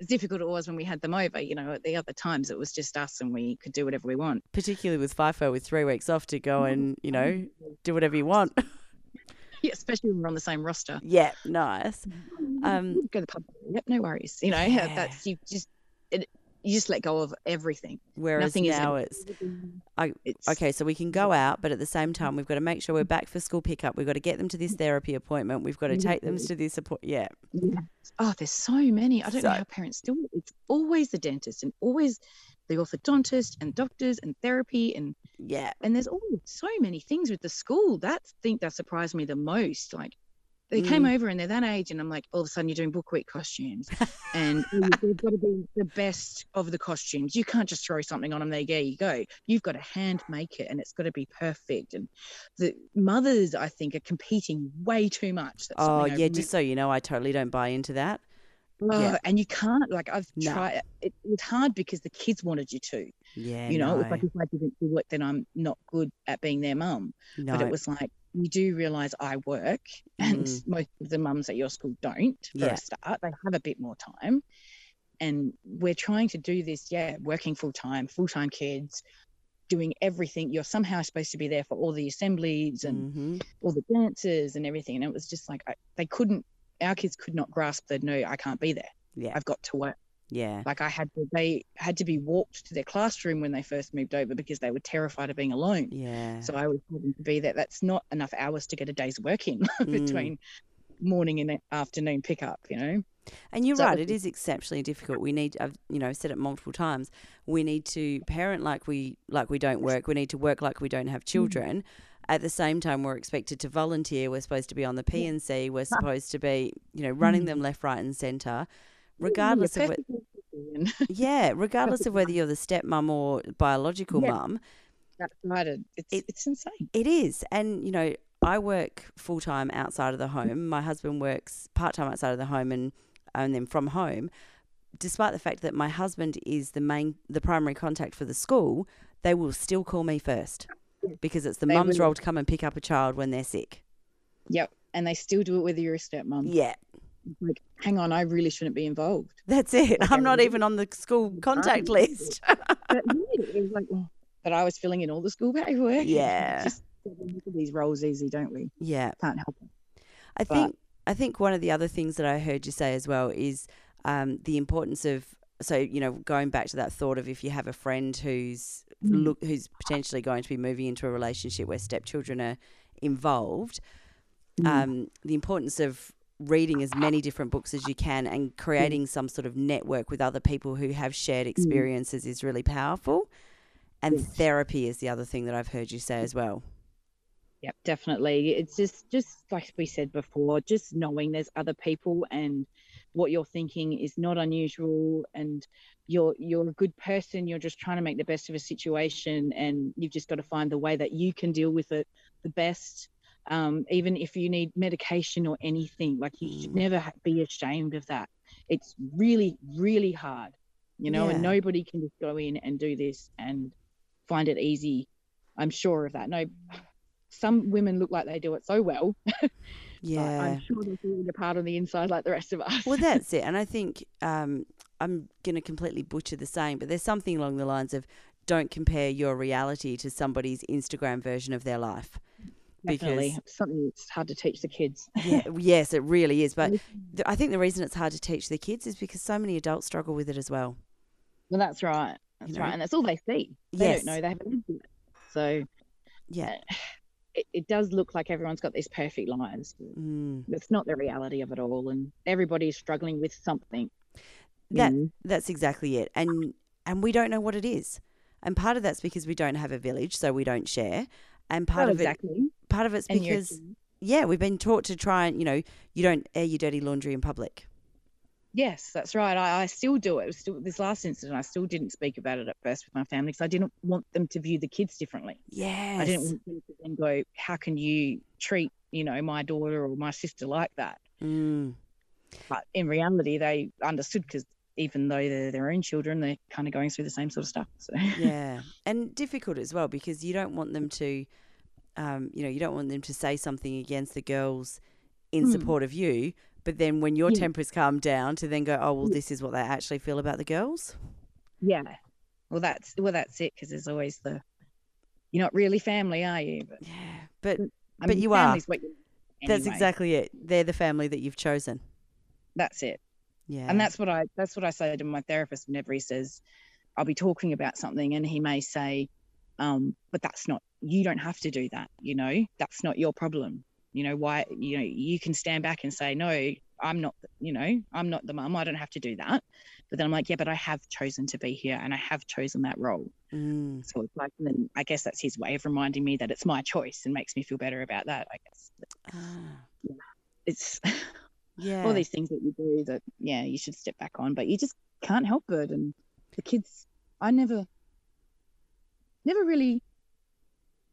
Speaker 2: As difficult it was when we had them over, you know, at the other times it was just us and we could do whatever we want.
Speaker 1: particularly with FIFO with three weeks off to go and you know do whatever you want.
Speaker 2: Yeah, especially when we're on the same roster.
Speaker 1: yeah, nice. Um,
Speaker 2: go to the pub. Yep, no worries. You know,
Speaker 1: Yeah.
Speaker 2: that's you just it, you just let go of everything.
Speaker 1: Whereas
Speaker 2: Nothing is
Speaker 1: now it's I-
Speaker 2: it's
Speaker 1: okay, so we can go out, but at the same time, we've got to make sure we're back for school pickup. We've got to get them to this therapy appointment. We've got to take them to this support. Yeah.
Speaker 2: Oh, there's so many. I don't know how parents do it. It's always the dentist and always the orthodontist and doctors and therapy and
Speaker 1: yeah,
Speaker 2: and there's always so many things with the school. That thing that surprised me the most. Like they came mm. over and they're that age and I'm like, all of a sudden you're doing book week costumes and they've got to be the best of the costumes. You can't just throw something on them. There, there you go. You've got to hand make it and it's got to be perfect. And the mothers, I think, are competing way too much. That's
Speaker 1: Oh, yeah.
Speaker 2: really
Speaker 1: Just so you know, I totally don't buy into that.
Speaker 2: Oh,
Speaker 1: Yeah.
Speaker 2: and you can't like I've
Speaker 1: No.
Speaker 2: tried. It, it's hard because the kids wanted you to.
Speaker 1: Yeah,
Speaker 2: you know,
Speaker 1: no,
Speaker 2: it's like if I didn't do it, then I'm not good at being their mum.
Speaker 1: no.
Speaker 2: But it was like you do realize I work, and
Speaker 1: Mm.
Speaker 2: most of the mums at your school don't. For
Speaker 1: Yeah.
Speaker 2: a start, they have a bit more time, and we're trying to do this. Yeah, working full time, full time kids, doing everything. You're somehow supposed to be there for all the assemblies and
Speaker 1: hmm
Speaker 2: all the dances and everything. And it was just like I, they couldn't. Our kids could not grasp that. No, I can't be there.
Speaker 1: Yeah,
Speaker 2: I've got to work.
Speaker 1: Yeah,
Speaker 2: Like I had to, they had to be walked to their classroom when they first moved over because they were terrified of being alone.
Speaker 1: yeah.
Speaker 2: So I was having to be there. That's not enough hours to get a day's work in
Speaker 1: Mm.
Speaker 2: between morning and afternoon pickup. You know.
Speaker 1: And you're
Speaker 2: So
Speaker 1: right;
Speaker 2: it
Speaker 1: it exceptionally difficult. We need, I've you know said it multiple times. We need to parent like we like we don't work. We need to work like we don't have
Speaker 2: Mm.
Speaker 1: children. At the same time, we're expected to volunteer. We're supposed to be on the P&C. We're supposed to be, you know, running
Speaker 2: Mm.
Speaker 1: them left, right, and centre. Regardless of what,
Speaker 2: perfectly healthy and
Speaker 1: yeah, regardless of whether you're the stepmom or biological
Speaker 2: Yeah.
Speaker 1: mum,
Speaker 2: That's right. It's
Speaker 1: It-
Speaker 2: it's insane.
Speaker 1: It is. And, you know, I work full time outside of the mm-hmm. home. My husband works part time outside of the home and, and then from home. Despite the fact that my husband is the main, the primary contact for the school, they will still call me first because it's the
Speaker 2: They
Speaker 1: mum's
Speaker 2: will.
Speaker 1: role to come and pick up a child when they're sick.
Speaker 2: Yep. And they still do it whether you're a stepmom.
Speaker 1: Yeah,
Speaker 2: Like, hang on, I really shouldn't be involved.
Speaker 1: that's it.
Speaker 2: Like
Speaker 1: I'm not even on the school contact
Speaker 2: Right.
Speaker 1: list.
Speaker 2: But yeah, it was like, oh. but I was filling in all the school paperwork.
Speaker 1: Yeah.
Speaker 2: Just we look at these roles easy, don't we?
Speaker 1: yeah.
Speaker 2: Can't help it.
Speaker 1: I
Speaker 2: But-
Speaker 1: think I think one of the other things that I heard you say as well is um, the importance of so you know going back to that thought of if you have a friend who's
Speaker 2: Mm.
Speaker 1: look who's potentially going to be moving into a relationship where stepchildren are involved,
Speaker 2: Mm.
Speaker 1: um, the importance of reading as many different books as you can and mm. creating some sort of network with other people who have shared mm. experiences is really powerful. And
Speaker 2: Yes.
Speaker 1: therapy is the other thing that I've heard you say as well.
Speaker 2: Yep, definitely. It's just just like we said before, just knowing there's other people and what you're thinking is not unusual and you're you're a good person, you're just trying to make the best of a situation and you've just got to find the way that you can deal with it the best. Um, even if you need medication or anything, like you should
Speaker 1: Mm.
Speaker 2: never be ashamed of that. It's really, really hard, you know, and nobody can just go in and do this and find it easy. I'm sure of that. No, some women look like they do it so well. but
Speaker 1: Yeah.
Speaker 2: I'm sure they're feeling apart on the inside like the rest of us.
Speaker 1: Well, that's it. And I think um, I'm going to completely butcher the saying, but there's something along the lines of don't compare your reality to somebody's Instagram version of their life.
Speaker 2: Definitely.
Speaker 1: because-
Speaker 2: something that's hard to teach the kids.
Speaker 1: Yeah, yes, it really is. But I think the reason it's hard to teach the kids is because so many adults struggle with it as well.
Speaker 2: Well, that's right. That's
Speaker 1: know?
Speaker 2: right. And that's all they see. They
Speaker 1: Yes.
Speaker 2: don't know they haven't lived it. So
Speaker 1: Yeah.
Speaker 2: it, it does look like everyone's got these perfect lives.
Speaker 1: Mm.
Speaker 2: It's not the reality of it all. And everybody is struggling with something.
Speaker 1: That
Speaker 2: know.
Speaker 1: that's exactly it. And and we don't know what it is. And part of that's because we don't have a village, so we don't share. And part
Speaker 2: Well,
Speaker 1: of
Speaker 2: exactly.
Speaker 1: it part of it's
Speaker 2: And
Speaker 1: because yeah, we've been taught to try and, you know, you don't air your dirty laundry in public.
Speaker 2: Yes, that's right. I, I still do it. it was still, this last incident, I still didn't speak about it at first with my family because I didn't want them to view the kids differently.
Speaker 1: Yes.
Speaker 2: I didn't want them to then go, how can you treat, you know, my daughter or my sister like that?
Speaker 1: Mm.
Speaker 2: But in reality, they understood because even though they're their own children, they're kind of going through the same sort of stuff. So
Speaker 1: yeah, and difficult as well because you don't want them to, um, you know, you don't want them to say something against the girls in
Speaker 2: Mm.
Speaker 1: support of you, but then when your
Speaker 2: Yeah.
Speaker 1: tempers calm down, to then go, oh well, this is what they actually feel about the girls.
Speaker 2: yeah, well that's well that's it because there's always the you're not really family, are you? But
Speaker 1: Yeah, but
Speaker 2: I
Speaker 1: But
Speaker 2: mean,
Speaker 1: you are.
Speaker 2: family's what you-
Speaker 1: that's exactly it. They're the family that you've chosen.
Speaker 2: that's it.
Speaker 1: Yeah,
Speaker 2: and that's what I that's what I say to my therapist whenever he says I'll be talking about something and he may say, um, but that's not you don't have to do that, you know, that's not your problem. You know, why you know, you can stand back and say, No, I'm not you know, I'm not the mum, I don't have to do that. But then I'm like, Yeah, but I have chosen to be here and I have chosen that role.
Speaker 1: Mm,
Speaker 2: So it's like and then I guess that's his way of reminding me that it's my choice and makes me feel better about that, I guess.
Speaker 1: ah,
Speaker 2: It's
Speaker 1: yeah,
Speaker 2: all these things that you do that yeah you should step back on but you just can't help it and the kids i never never really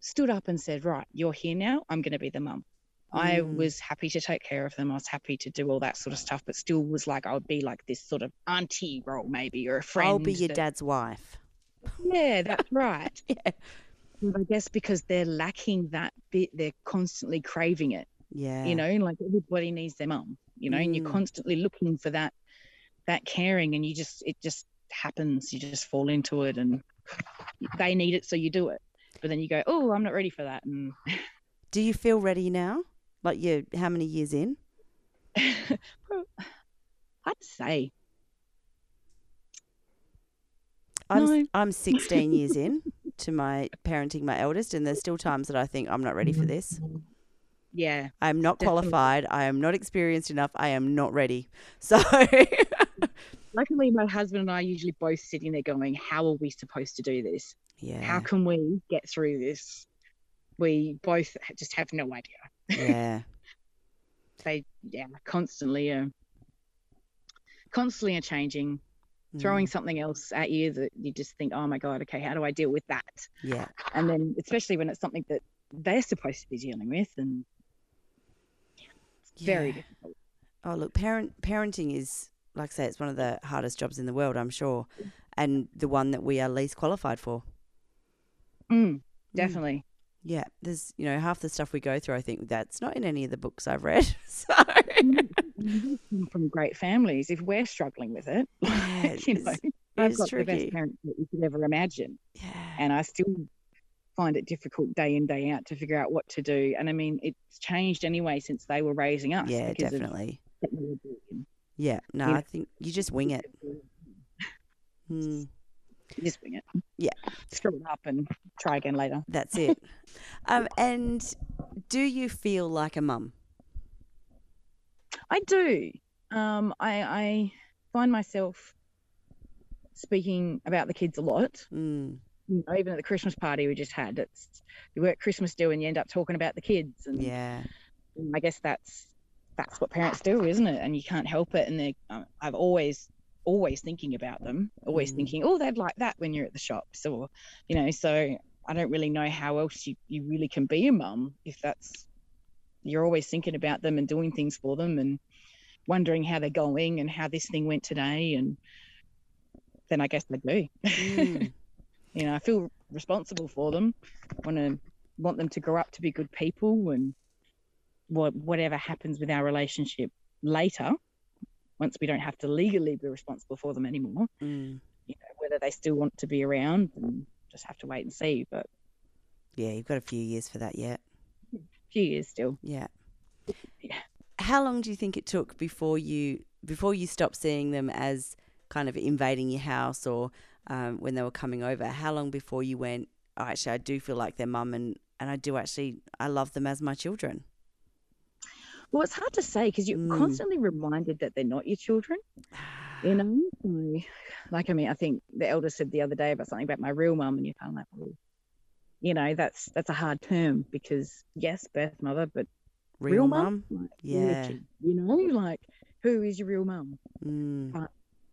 Speaker 2: stood up and said right you're here now i'm going to be the mum i
Speaker 1: Mm.
Speaker 2: was happy to take care of them i was happy to do all that sort of stuff but still was like i would be like this sort of auntie role maybe or a friend
Speaker 1: I'll be your
Speaker 2: that-
Speaker 1: dad's wife.
Speaker 2: yeah that's right
Speaker 1: Yeah,
Speaker 2: But i guess because they're lacking that bit they're constantly craving it
Speaker 1: yeah,
Speaker 2: you know like everybody needs their mum you know and you're
Speaker 1: Mm.
Speaker 2: constantly looking for that that caring and you just it just happens you just fall into it and they need it so you do it but then you go oh i'm not ready for that and
Speaker 1: Do you feel ready now? Like you, how many years in?
Speaker 2: I'd say
Speaker 1: I'm
Speaker 2: No.
Speaker 1: I'm 16 years in to my parenting my eldest, and there's still times that I think I'm not ready for this.
Speaker 2: Yeah.
Speaker 1: I am not
Speaker 2: Definitely.
Speaker 1: qualified. I am not experienced enough. I am not ready. So,
Speaker 2: Luckily, my husband and I are usually both sitting there going, How are we supposed to do this?
Speaker 1: Yeah.
Speaker 2: How can we get through this? We both just have no idea.
Speaker 1: yeah.
Speaker 2: They, yeah, constantly are, constantly are changing, throwing
Speaker 1: Mm,
Speaker 2: something else at you that you just think, Oh my God, okay, how do I deal with that?
Speaker 1: Yeah.
Speaker 2: And then, especially when it's something that they're supposed to be dealing with, and it's very
Speaker 1: Yeah.
Speaker 2: difficult.
Speaker 1: Oh, look, parent parenting is like I say, it's one of the hardest jobs in the world, I'm sure, and the one that we are least qualified for.
Speaker 2: Mm,
Speaker 1: Mm.
Speaker 2: definitely.
Speaker 1: Yeah, there's you know half the stuff we go through. I think that's not in any of the books I've read. So
Speaker 2: from great families. If we're struggling with it,
Speaker 1: yeah,
Speaker 2: you know, I've got the best parents that you could ever imagine,
Speaker 1: yeah,
Speaker 2: and I still find it difficult day in day out to figure out what to do. And I mean, it's changed anyway since they were raising us.
Speaker 1: yeah, definitely. Yeah, no,
Speaker 2: you
Speaker 1: I
Speaker 2: know.
Speaker 1: think you just wing it. Mm,
Speaker 2: You just wing it.
Speaker 1: Yeah.
Speaker 2: Screw it up and try again later.
Speaker 1: that's it. um, and do you feel like a mum?
Speaker 2: I do. Um, I, I find myself speaking about the kids a lot.
Speaker 1: Mm,
Speaker 2: You know, even at the Christmas party we just had, it's you work Christmas do and you end up talking about the kids. And
Speaker 1: yeah,
Speaker 2: I guess that's that's what parents do, isn't it? And you can't help it. And they, uh, I've always always thinking about them, always
Speaker 1: Mm.
Speaker 2: thinking, oh, they'd like that when you're at the shops, or you know. So I don't really know how else you you really can be a mum if that's you're always thinking about them and doing things for them and wondering how they're going and how this thing went today and then I guess I do.
Speaker 1: mm,
Speaker 2: you know, I feel responsible for them. Want to want them to grow up to be good people, and what whatever happens with our relationship later, once we don't have to legally be responsible for them anymore,
Speaker 1: mm.
Speaker 2: you know, whether they still want to be around, and just have to wait and see. But
Speaker 1: yeah. You've got a few years for that yet.
Speaker 2: a few years still.
Speaker 1: Yeah.
Speaker 2: Yeah.
Speaker 1: How long do you think it took before you before you stopped seeing them as kind of invading your house or um, when they were coming over? How long before you went? Oh, actually, I do feel like their mum, and and I do actually I love them as my children.
Speaker 2: Well, it's hard to say because you're
Speaker 1: Mm.
Speaker 2: constantly reminded that they're not your children. You know, like I mean, I think the elder said the other day about something about my real mum, and you're kind of like, well, you know, that's that's a hard term because yes, birth mother, but
Speaker 1: Real,
Speaker 2: mum?
Speaker 1: mum.
Speaker 2: Like,
Speaker 1: Yeah.
Speaker 2: you know, like who is your real mum?
Speaker 1: Mm,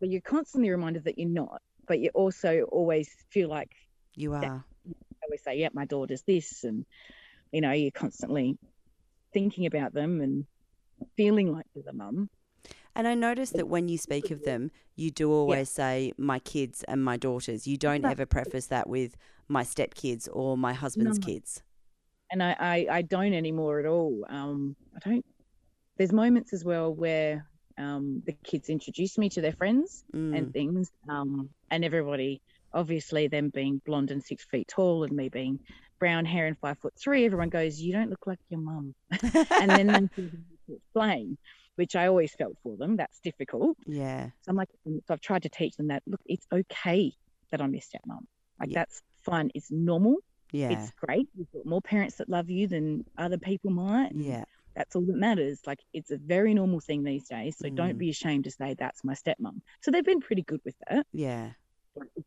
Speaker 2: But you're constantly reminded that you're not, but you also always feel like
Speaker 1: you are.
Speaker 2: I always say, yeah, my daughter's this, and you know, you're constantly thinking about them and feeling like you're the mum.
Speaker 1: And I noticed that when you speak of them, you do always say my kids and my daughters. You don't ever preface that with my stepkids or my husband's
Speaker 2: No.
Speaker 1: kids.
Speaker 2: and I, I, I don't anymore at all. Um, I don't. There's moments as well where um, the kids introduce me to their friends
Speaker 1: Mm.
Speaker 2: and things, um, and everybody, obviously, them being blonde and six feet tall, and me being brown hair and five foot three, everyone goes, "You don't look like your mum," and then they the need explain, which I always felt for them. That's difficult.
Speaker 1: yeah.
Speaker 2: So I'm like, so I've tried to teach them that look, it's okay that I'm your stepmom. Like
Speaker 1: Yeah.
Speaker 2: that's fine. It's normal.
Speaker 1: Yeah.
Speaker 2: It's great. You've got more parents that love you than other people might.
Speaker 1: Yeah.
Speaker 2: That's all that matters. Like it's a very normal thing these days. So
Speaker 1: Mm.
Speaker 2: don't be ashamed to say that's my stepmom. So they've been pretty good with that.
Speaker 1: Yeah.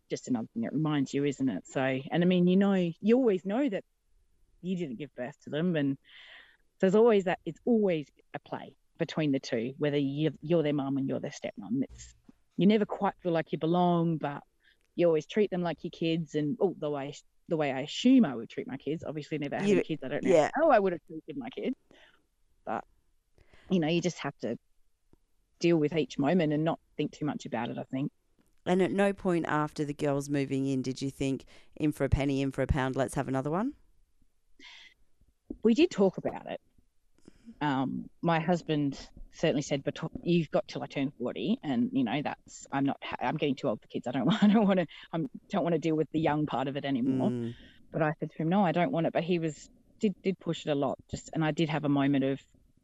Speaker 2: Just another thing that reminds you, isn't it? So, and I mean, you know, you always know that you didn't give birth to them, and there's always that. It's always a play between the two, whether you're, you're their mum and you're their stepmom. It's you never quite feel like you belong, but you always treat them like your kids, and oh, the way the way I assume I would treat my kids. Obviously, never having
Speaker 1: You-
Speaker 2: kids, I don't know
Speaker 1: yeah.
Speaker 2: how I would have treated my kids, but you know, you just have to deal with each moment and not think too much about it. I think.
Speaker 1: And at no point after the girls moving in did you think, in for a penny, in for a pound, let's have another one?
Speaker 2: we did talk about it. Um, my husband certainly said, "But you've got till I turn 40, and you know that's I'm not. I'm getting too old for kids. I don't. want- I don't want to. I don't want to deal with the young part of it anymore."
Speaker 1: Mm.
Speaker 2: But I said to him, "No, I don't want it." But he was did did push it a lot. Just and I did have a moment of,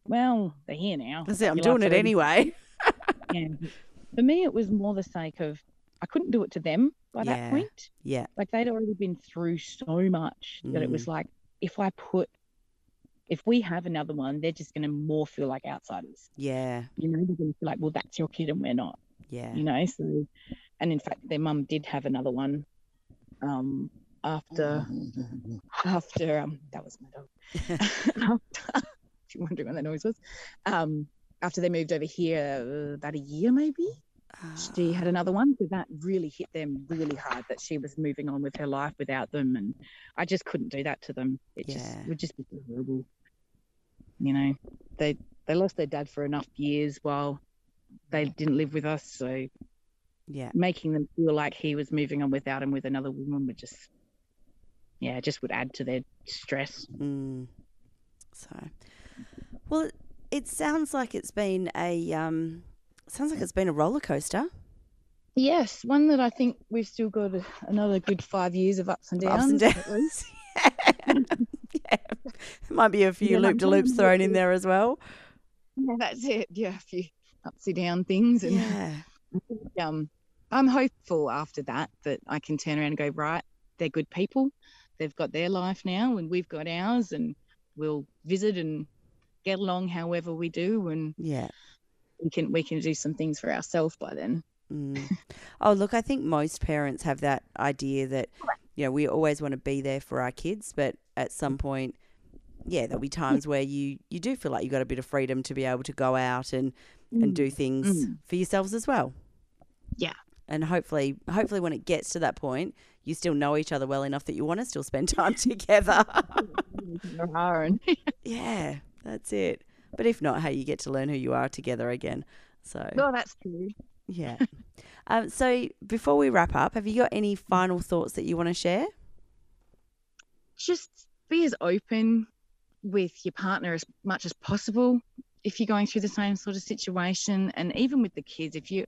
Speaker 2: well, they're here now.
Speaker 1: That's it, I'm
Speaker 2: Your
Speaker 1: doing it anyway.
Speaker 2: Yeah. For me, it was more the sake of I couldn't do it to them by
Speaker 1: Yeah.
Speaker 2: that point.
Speaker 1: Yeah.
Speaker 2: Like they'd already been through so much that it
Speaker 1: Mm.
Speaker 2: was like if I put if we have another one, they're just going to more feel like outsiders.
Speaker 1: Yeah.
Speaker 2: You know, they're going to feel like, well, that's your kid and we're not.
Speaker 1: Yeah.
Speaker 2: You know, so and in fact, their mum did have another one. Um, after after um that was my dog. after, if you're wondering what that noise was, um, after they moved over here uh, about a year maybe, she had another one. So that really hit them really hard that she was moving on with her life without them, and I just couldn't do that to them. It just
Speaker 1: Yeah.
Speaker 2: it would just be horrible. You know, they they lost their dad for enough years while they didn't live with us, so
Speaker 1: yeah.
Speaker 2: making them feel like he was moving on without him with another woman would just yeah just would add to their stress
Speaker 1: Mm. So, well, it, it sounds like it's been a um, sounds like it's been a roller coaster.
Speaker 2: yes one that i think we've still got another good five years of ups and downs
Speaker 1: Ups and downs. yeah. There might be a few
Speaker 2: Yeah,
Speaker 1: loop de loops thrown in there as well.
Speaker 2: yeah that's it yeah a few upsy down things and
Speaker 1: Yeah.
Speaker 2: um i'm hopeful after that that i can turn around and go right they're good people they've got their life now and we've got ours and we'll visit and get along however we do and
Speaker 1: Yeah.
Speaker 2: We can we can do some things for ourselves by then
Speaker 1: Mm. Oh, look, I think most parents have that idea that, you know, we always want to be there for our kids, but at some point, yeah, there'll be times where you, you do feel like you've got a bit of freedom to be able to go out and, and do things
Speaker 2: Mm.
Speaker 1: for yourselves as well.
Speaker 2: Yeah.
Speaker 1: And hopefully, hopefully, when it gets to that point, you still know each other well enough that you want to still spend time together. Yeah, that's it. But if not, hey, you get to learn who you are together again. So
Speaker 2: well, that's true.
Speaker 1: yeah. um, so before we wrap up, have you got any final thoughts that you want to share?
Speaker 2: Just be as open with your partner as much as possible if you're going through the same sort of situation, and even with the kids, if you,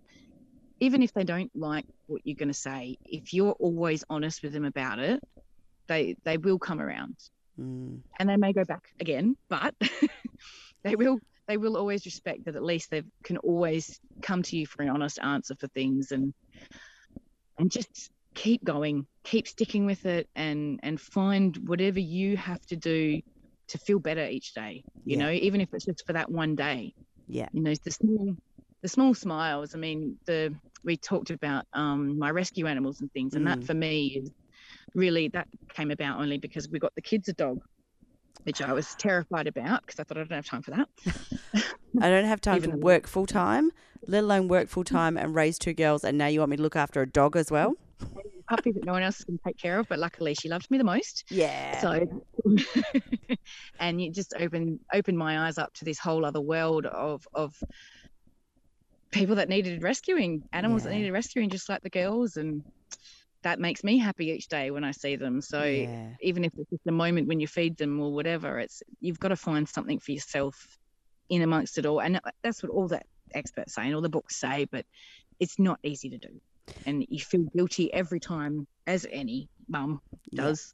Speaker 2: even if they don't like what you're going to say, if you're always honest with them about it, they they will come around,
Speaker 1: Mm,
Speaker 2: and they may go back again, but they will they will always respect that at least they can always come to you for an honest answer for things and and just keep going keep sticking with it and and find whatever you have to do to feel better each day you
Speaker 1: Yeah.
Speaker 2: know even if it's just for that one day
Speaker 1: Yeah.
Speaker 2: you know the small the small smiles i mean the we talked about um my rescue animals and things and that
Speaker 1: Mm.
Speaker 2: for me is really that came about only because we got the kids a dog which i was terrified about because i thought i don't have time for that
Speaker 1: I don't have time
Speaker 2: Even
Speaker 1: to work full time, let alone work full time and raise two girls, and now you want me to look after a dog as well?
Speaker 2: puppy that no one else can take care of but luckily she loved me the most
Speaker 1: Yeah.
Speaker 2: so and you just open open my eyes up to this whole other world of of people that needed rescuing animals that needed rescuing just like the girls and that makes me happy each day when i see them so
Speaker 1: yeah.
Speaker 2: even if it's just a moment when you feed them or whatever it's you've got to find something for yourself in amongst it all and uh, that's what all the experts say and all the books say but it's not easy to do and you feel guilty every time as any mum
Speaker 1: Yeah.
Speaker 2: does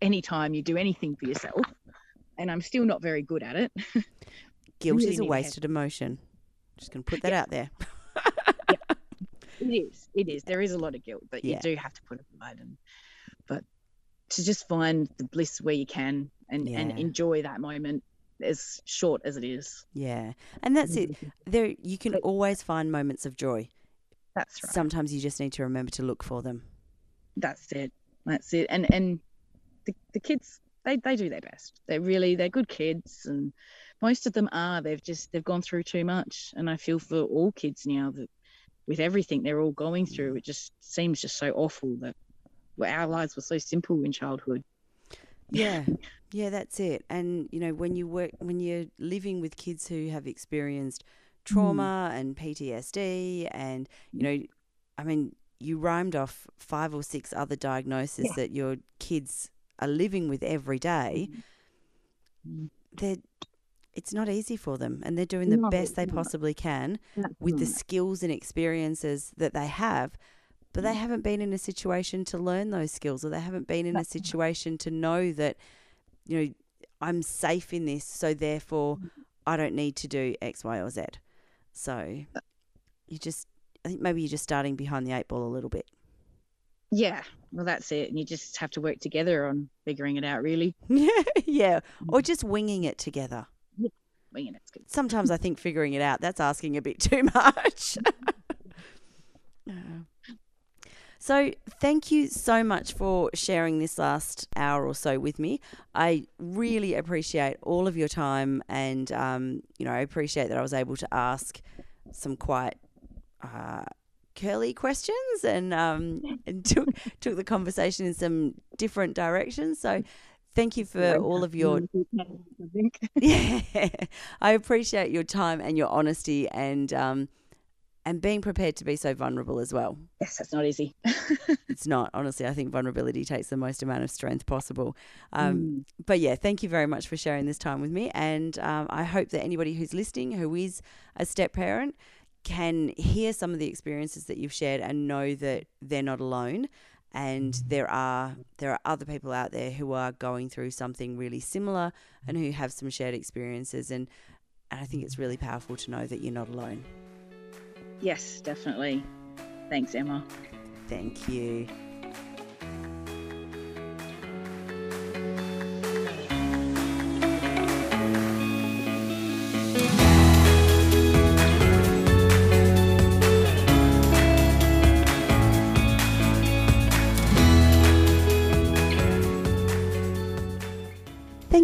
Speaker 2: anytime you do anything for yourself and i'm still not very good at it
Speaker 1: Guilt is a wasted emotion. Just going to put that
Speaker 2: Yeah.
Speaker 1: out there.
Speaker 2: it is it is there is a lot of guilt but
Speaker 1: Yeah.
Speaker 2: you do have to put it aside and but to just find the bliss where you can and and enjoy that moment as short as it is
Speaker 1: Yeah. And that's it. Mm-hmm. There you can always find moments of joy.
Speaker 2: that's right
Speaker 1: Sometimes you just need to remember to look for them.
Speaker 2: that's it that's it and and the, the kids they, they do their best they're really they're good kids and most of them are they've just they've gone through too much and i feel for all kids now that with everything they're all going through mm. it just seems just so awful that well, our lives were so simple in childhood
Speaker 1: Yeah. Yeah, that's it. And you know, when you work when you're living with kids who have experienced trauma mm. and PTSD and you mm. know, I mean, you rhymed off five or six other diagnoses
Speaker 2: Yeah.
Speaker 1: that your kids are living with every day.
Speaker 2: Mhm.
Speaker 1: They're it's not easy for them and they're doing the
Speaker 2: No,
Speaker 1: best they possibly can with the skills and experiences that they have, but they mm. haven't been in a situation to learn those skills or they haven't been in a situation to know that, you know, I'm safe in this, so therefore mm. I don't need to do X, Y, or Z. So uh you just, I think maybe you're just starting behind the eight ball a little bit.
Speaker 2: yeah well, that's it. And you just have to work together on figuring it out, really.
Speaker 1: yeah, or mm. just winging it together.
Speaker 2: Winging it's good.
Speaker 1: Sometimes I think figuring it out, that's asking a bit too much. So, thank you so much for sharing this last hour or so with me. I really appreciate all of your time, and um, you know, I appreciate that I was able to ask some quite uh, curly questions and um, and took took the conversation in some different directions. So, thank you for all of your yeah. I appreciate your time and your honesty and um, and being prepared to be so vulnerable as well.
Speaker 2: Yes, that's not easy.
Speaker 1: it's not. Honestly, I think vulnerability takes the most amount of strength possible. Um, mm. But yeah, thank you very much for sharing this time with me. And um, I hope that anybody who's listening who is a step parent can hear some of the experiences that you've shared and know that they're not alone and there are there are other people out there who are going through something really similar and who have some shared experiences and and I think it's really powerful to know that you're not alone.
Speaker 2: Yes, definitely. Thanks, Emma.
Speaker 1: Thank you.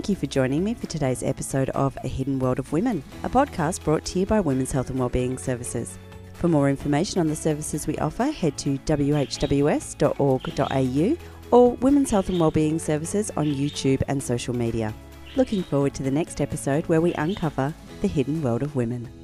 Speaker 1: Thank you for joining me for today's episode of A Hidden World of Women, a podcast brought to you by Women's Health and Wellbeing Services. For more information on the services we offer, head to whws.org.au or Women's Health and Wellbeing Services on YouTube and social media. Looking forward to the next episode where we uncover the hidden world of women.